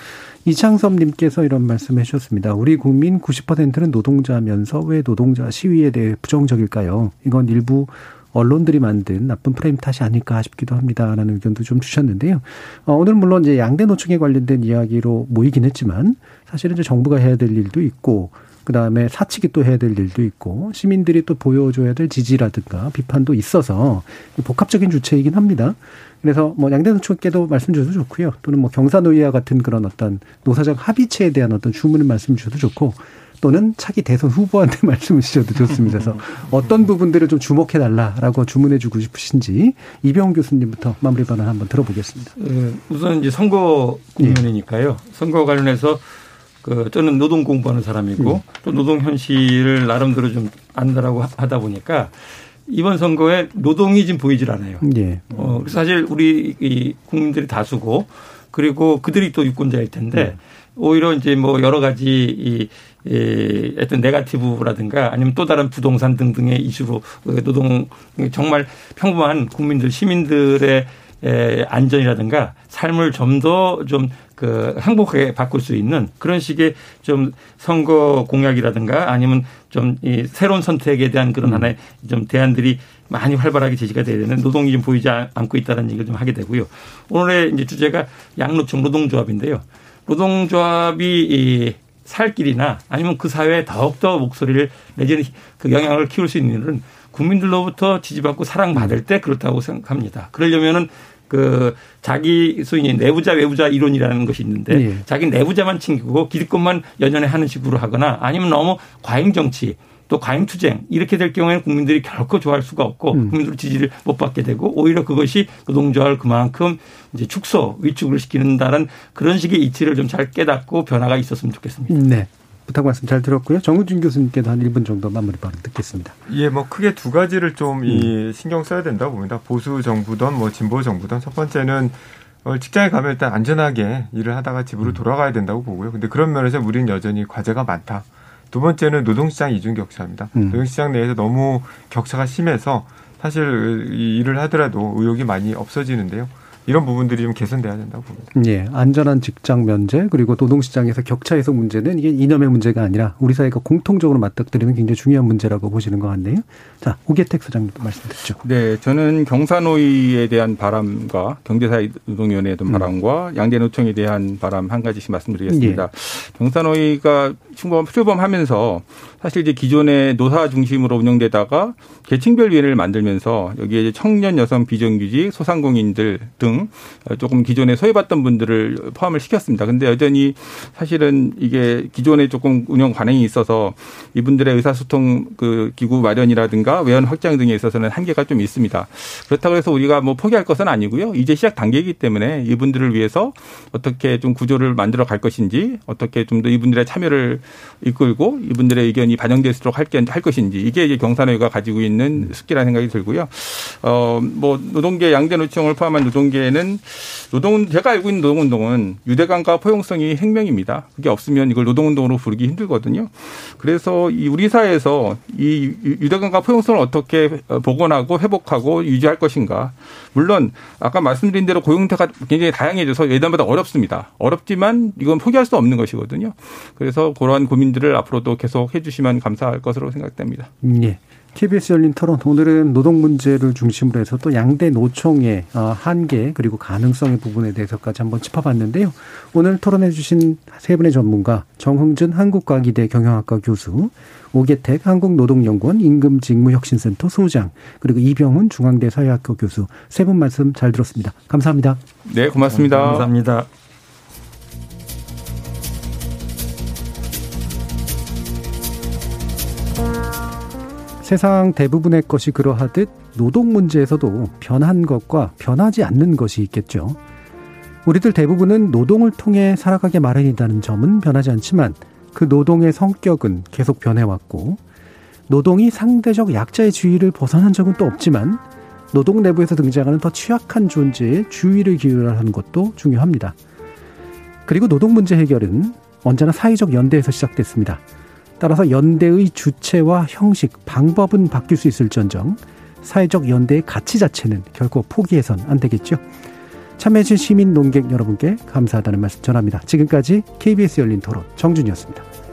[SPEAKER 2] 이창섭님께서 이런 말씀해 주셨습니다. 우리 국민 90%는 노동자면서 왜 노동자 시위에 대해 부정적일까요? 이건 일부 언론들이 만든 나쁜 프레임 탓이 아닐까 싶기도 합니다라는 의견도 좀 주셨는데요. 어, 오늘 물론 이제 양대 노총에 관련된 이야기로 모이긴 했지만 사실은 이제 정부가 해야 될 일도 있고 그 다음에 사측이 또 해야 될 일도 있고 시민들이 또 보여줘야 될 지지라든가 비판도 있어서 복합적인 주체이긴 합니다. 그래서 뭐 양대 노총께도 말씀 주셔도 좋고요. 또는 뭐 경사노위와 같은 그런 어떤 노사적 합의체에 대한 어떤 주문을 말씀 주셔도 좋고 또는 차기 대선 후보한테 [LAUGHS] 말씀을 주셔도 좋습니다. 그래서 어떤 부분들을 좀 주목해 달라라고 주문해 주고 싶으신지 이병훈 교수님부터 마무리 발언 한번 들어보겠습니다.
[SPEAKER 11] 어, 우선 이제 선거 국면이니까요. 선거 관련해서 그 저는 노동 공부하는 사람이고 또 노동 현실을 나름대로 좀 안다라고 하다 보니까 이번 선거에 노동이 지금 보이질 않아요.
[SPEAKER 2] 예.
[SPEAKER 11] 어, 사실 우리 이 국민들이 다수고 그리고 그들이 또 유권자일 텐데 오히려 이제 뭐 여러 가지 이, 이 어떤 네가티브라든가 아니면 또 다른 부동산 등등의 이슈로 노동 정말 평범한 국민들 시민들의 에, 안전이라든가 삶을 좀 더좀 그 행복하게 바꿀 수 있는 그런 식의 좀 선거 공약이라든가 아니면 좀 이 새로운 선택에 대한 그런 하나의 좀 대안들이 많이 활발하게 제시가 돼야 되는 노동이 좀 보이지 않고 있다는 얘기를 좀 하게 되고요. 오늘의 이제 주제가 양노총 노동조합인데요. 노동조합이 이 살 길이나 아니면 그 사회에 더욱더 목소리를 내지는 그 영향을 키울 수 있는 일은 국민들로부터 지지받고 사랑받을 때 그렇다고 생각합니다. 그러려면은 그 자기 소위 내부자 외부자 이론이라는 것이 있는데
[SPEAKER 2] 예.
[SPEAKER 11] 자기 내부자만 챙기고 기득권만 연연해 하는 식으로 하거나 아니면 너무 과잉 정치 또 과잉 투쟁 이렇게 될 경우에는 국민들이 결코 좋아할 수가 없고
[SPEAKER 2] 음.
[SPEAKER 11] 국민들 지지를 못 받게 되고 오히려 그것이 노동조합을 그만큼 이제 축소 위축을 시키는다는 그런 식의 이치를 좀 잘 깨닫고 변화가 있었으면 좋겠습니다.
[SPEAKER 2] 네. 부탁 말씀 잘 들었고요. 정우준 교수님께도 한 1분 정도 마무리 발언 듣겠습니다.
[SPEAKER 10] 예, 뭐 크게 두 가지를 좀 이 신경 써야 된다고 봅니다. 보수 정부든 뭐 진보 정부든 첫 번째는 어, 직장에 가면 일단 안전하게 일을 하다가 집으로 돌아가야 된다고 보고요. 근데 그런 면에서 우리는 여전히 과제가 많다. 두 번째는 노동시장 이중 격차입니다.
[SPEAKER 2] 음.
[SPEAKER 10] 노동시장 내에서 너무 격차가 심해서 사실 이 일을 하더라도 의욕이 많이 없어지는데요. 이런 부분들이 좀 개선돼야 된다고 봅니다.
[SPEAKER 2] 예, 안전한 직장 면제 그리고 노동시장에서 격차 해소 문제는 이게 이념의 문제가 아니라 우리 사회가 공통적으로 맞닥뜨리는 굉장히 중요한 문제라고 보시는 것 같네요. 자, 오계택 소장님도 말씀 듣죠.
[SPEAKER 12] 네, 저는 경사노위에 대한 바람과 경제사회 노동위원회에 대한 바람과 양대노총에 대한 바람 한 가지씩 말씀드리겠습니다. 경사노위가 출범, 출범하면서 사실 이제 기존의 노사 중심으로 운영되다가 계층별 위원회를 만들면서 여기에 이제 청년, 여성, 비정규직, 소상공인들 등 조금 기존에 소외받던 분들을 포함을 시켰습니다. 근데 여전히 사실은 이게 기존에 조금 운영 관행이 있어서 이분들의 의사소통 그 기구 마련이라든가 외연 확장 등에 있어서는 한계가 좀 있습니다. 그렇다고 해서 우리가 뭐 포기할 것은 아니고요. 이제 시작 단계이기 때문에 이분들을 위해서 어떻게 좀 구조를 만들어 갈 것인지 어떻게 좀 더 이분들의 참여를 이끌고 이분들의 의견이 반영될수록 할, 게, 할 것인지 이게 이제 경산회가 가지고 있는 숙기라는 생각이 들고요. 어, 뭐 노동계 양대 노총을 포함한 노동계는 노동 제가 알고 있는 노동운동은 유대감과 포용성이 핵명입니다. 그게 없으면 이걸 노동운동으로 부르기 힘들거든요. 그래서 이 우리 사회에서 이 유대감과 포용성을 어떻게 복원하고 회복하고 유지할 것인가. 물론 아까 말씀드린 대로 고용태가 굉장히 다양해져서 예전보다 어렵습니다. 어렵지만 이건 포기할 수 없는 것이거든요. 그래서 그 러한 고민들을 앞으로도 계속 해주시면 감사할 것으로 생각됩니다.
[SPEAKER 2] 예. KBS 열린 토론 오늘은 노동 문제를 중심으로 해서 또 양대 노총의 어, 한계 그리고 가능성의 부분에 대해서까지 한번 짚어봤는데요. 오늘 토론해 주신 세 분의 전문가 정흥준 한국과기대 경영학과 교수 오계택 한국노동연구원 임금직무혁신센터 소장 그리고 이병훈 중앙대 사회학교 교수 세 분 말씀 잘 들었습니다. 감사합니다.
[SPEAKER 12] 네, 고맙습니다.
[SPEAKER 11] 감사합니다.
[SPEAKER 2] 세상 대부분의 것이 그러하듯 노동 문제에서도 변한 것과 변하지 않는 것이 있겠죠. 우리들 대부분은 노동을 통해 살아가게 마련이라는 점은 변하지 않지만 그 노동의 성격은 계속 변해왔고 노동이 상대적 약자의 주의를 벗어난 적은 또 없지만 노동 내부에서 등장하는 더 취약한 존재의 주의를 기울하는 것도 중요합니다. 그리고 노동 문제 해결은 언제나 사회적 연대에서 시작됐습니다. 따라서 연대의 주체와 형식, 방법은 바뀔 수 있을전정 사회적 연대의 가치 자체는 결코 포기해선 안 되겠죠. 참여해주신 시민 논객 여러분께 감사하다는 말씀 전합니다. 지금까지 KBS 열린 토론 정준이었습니다.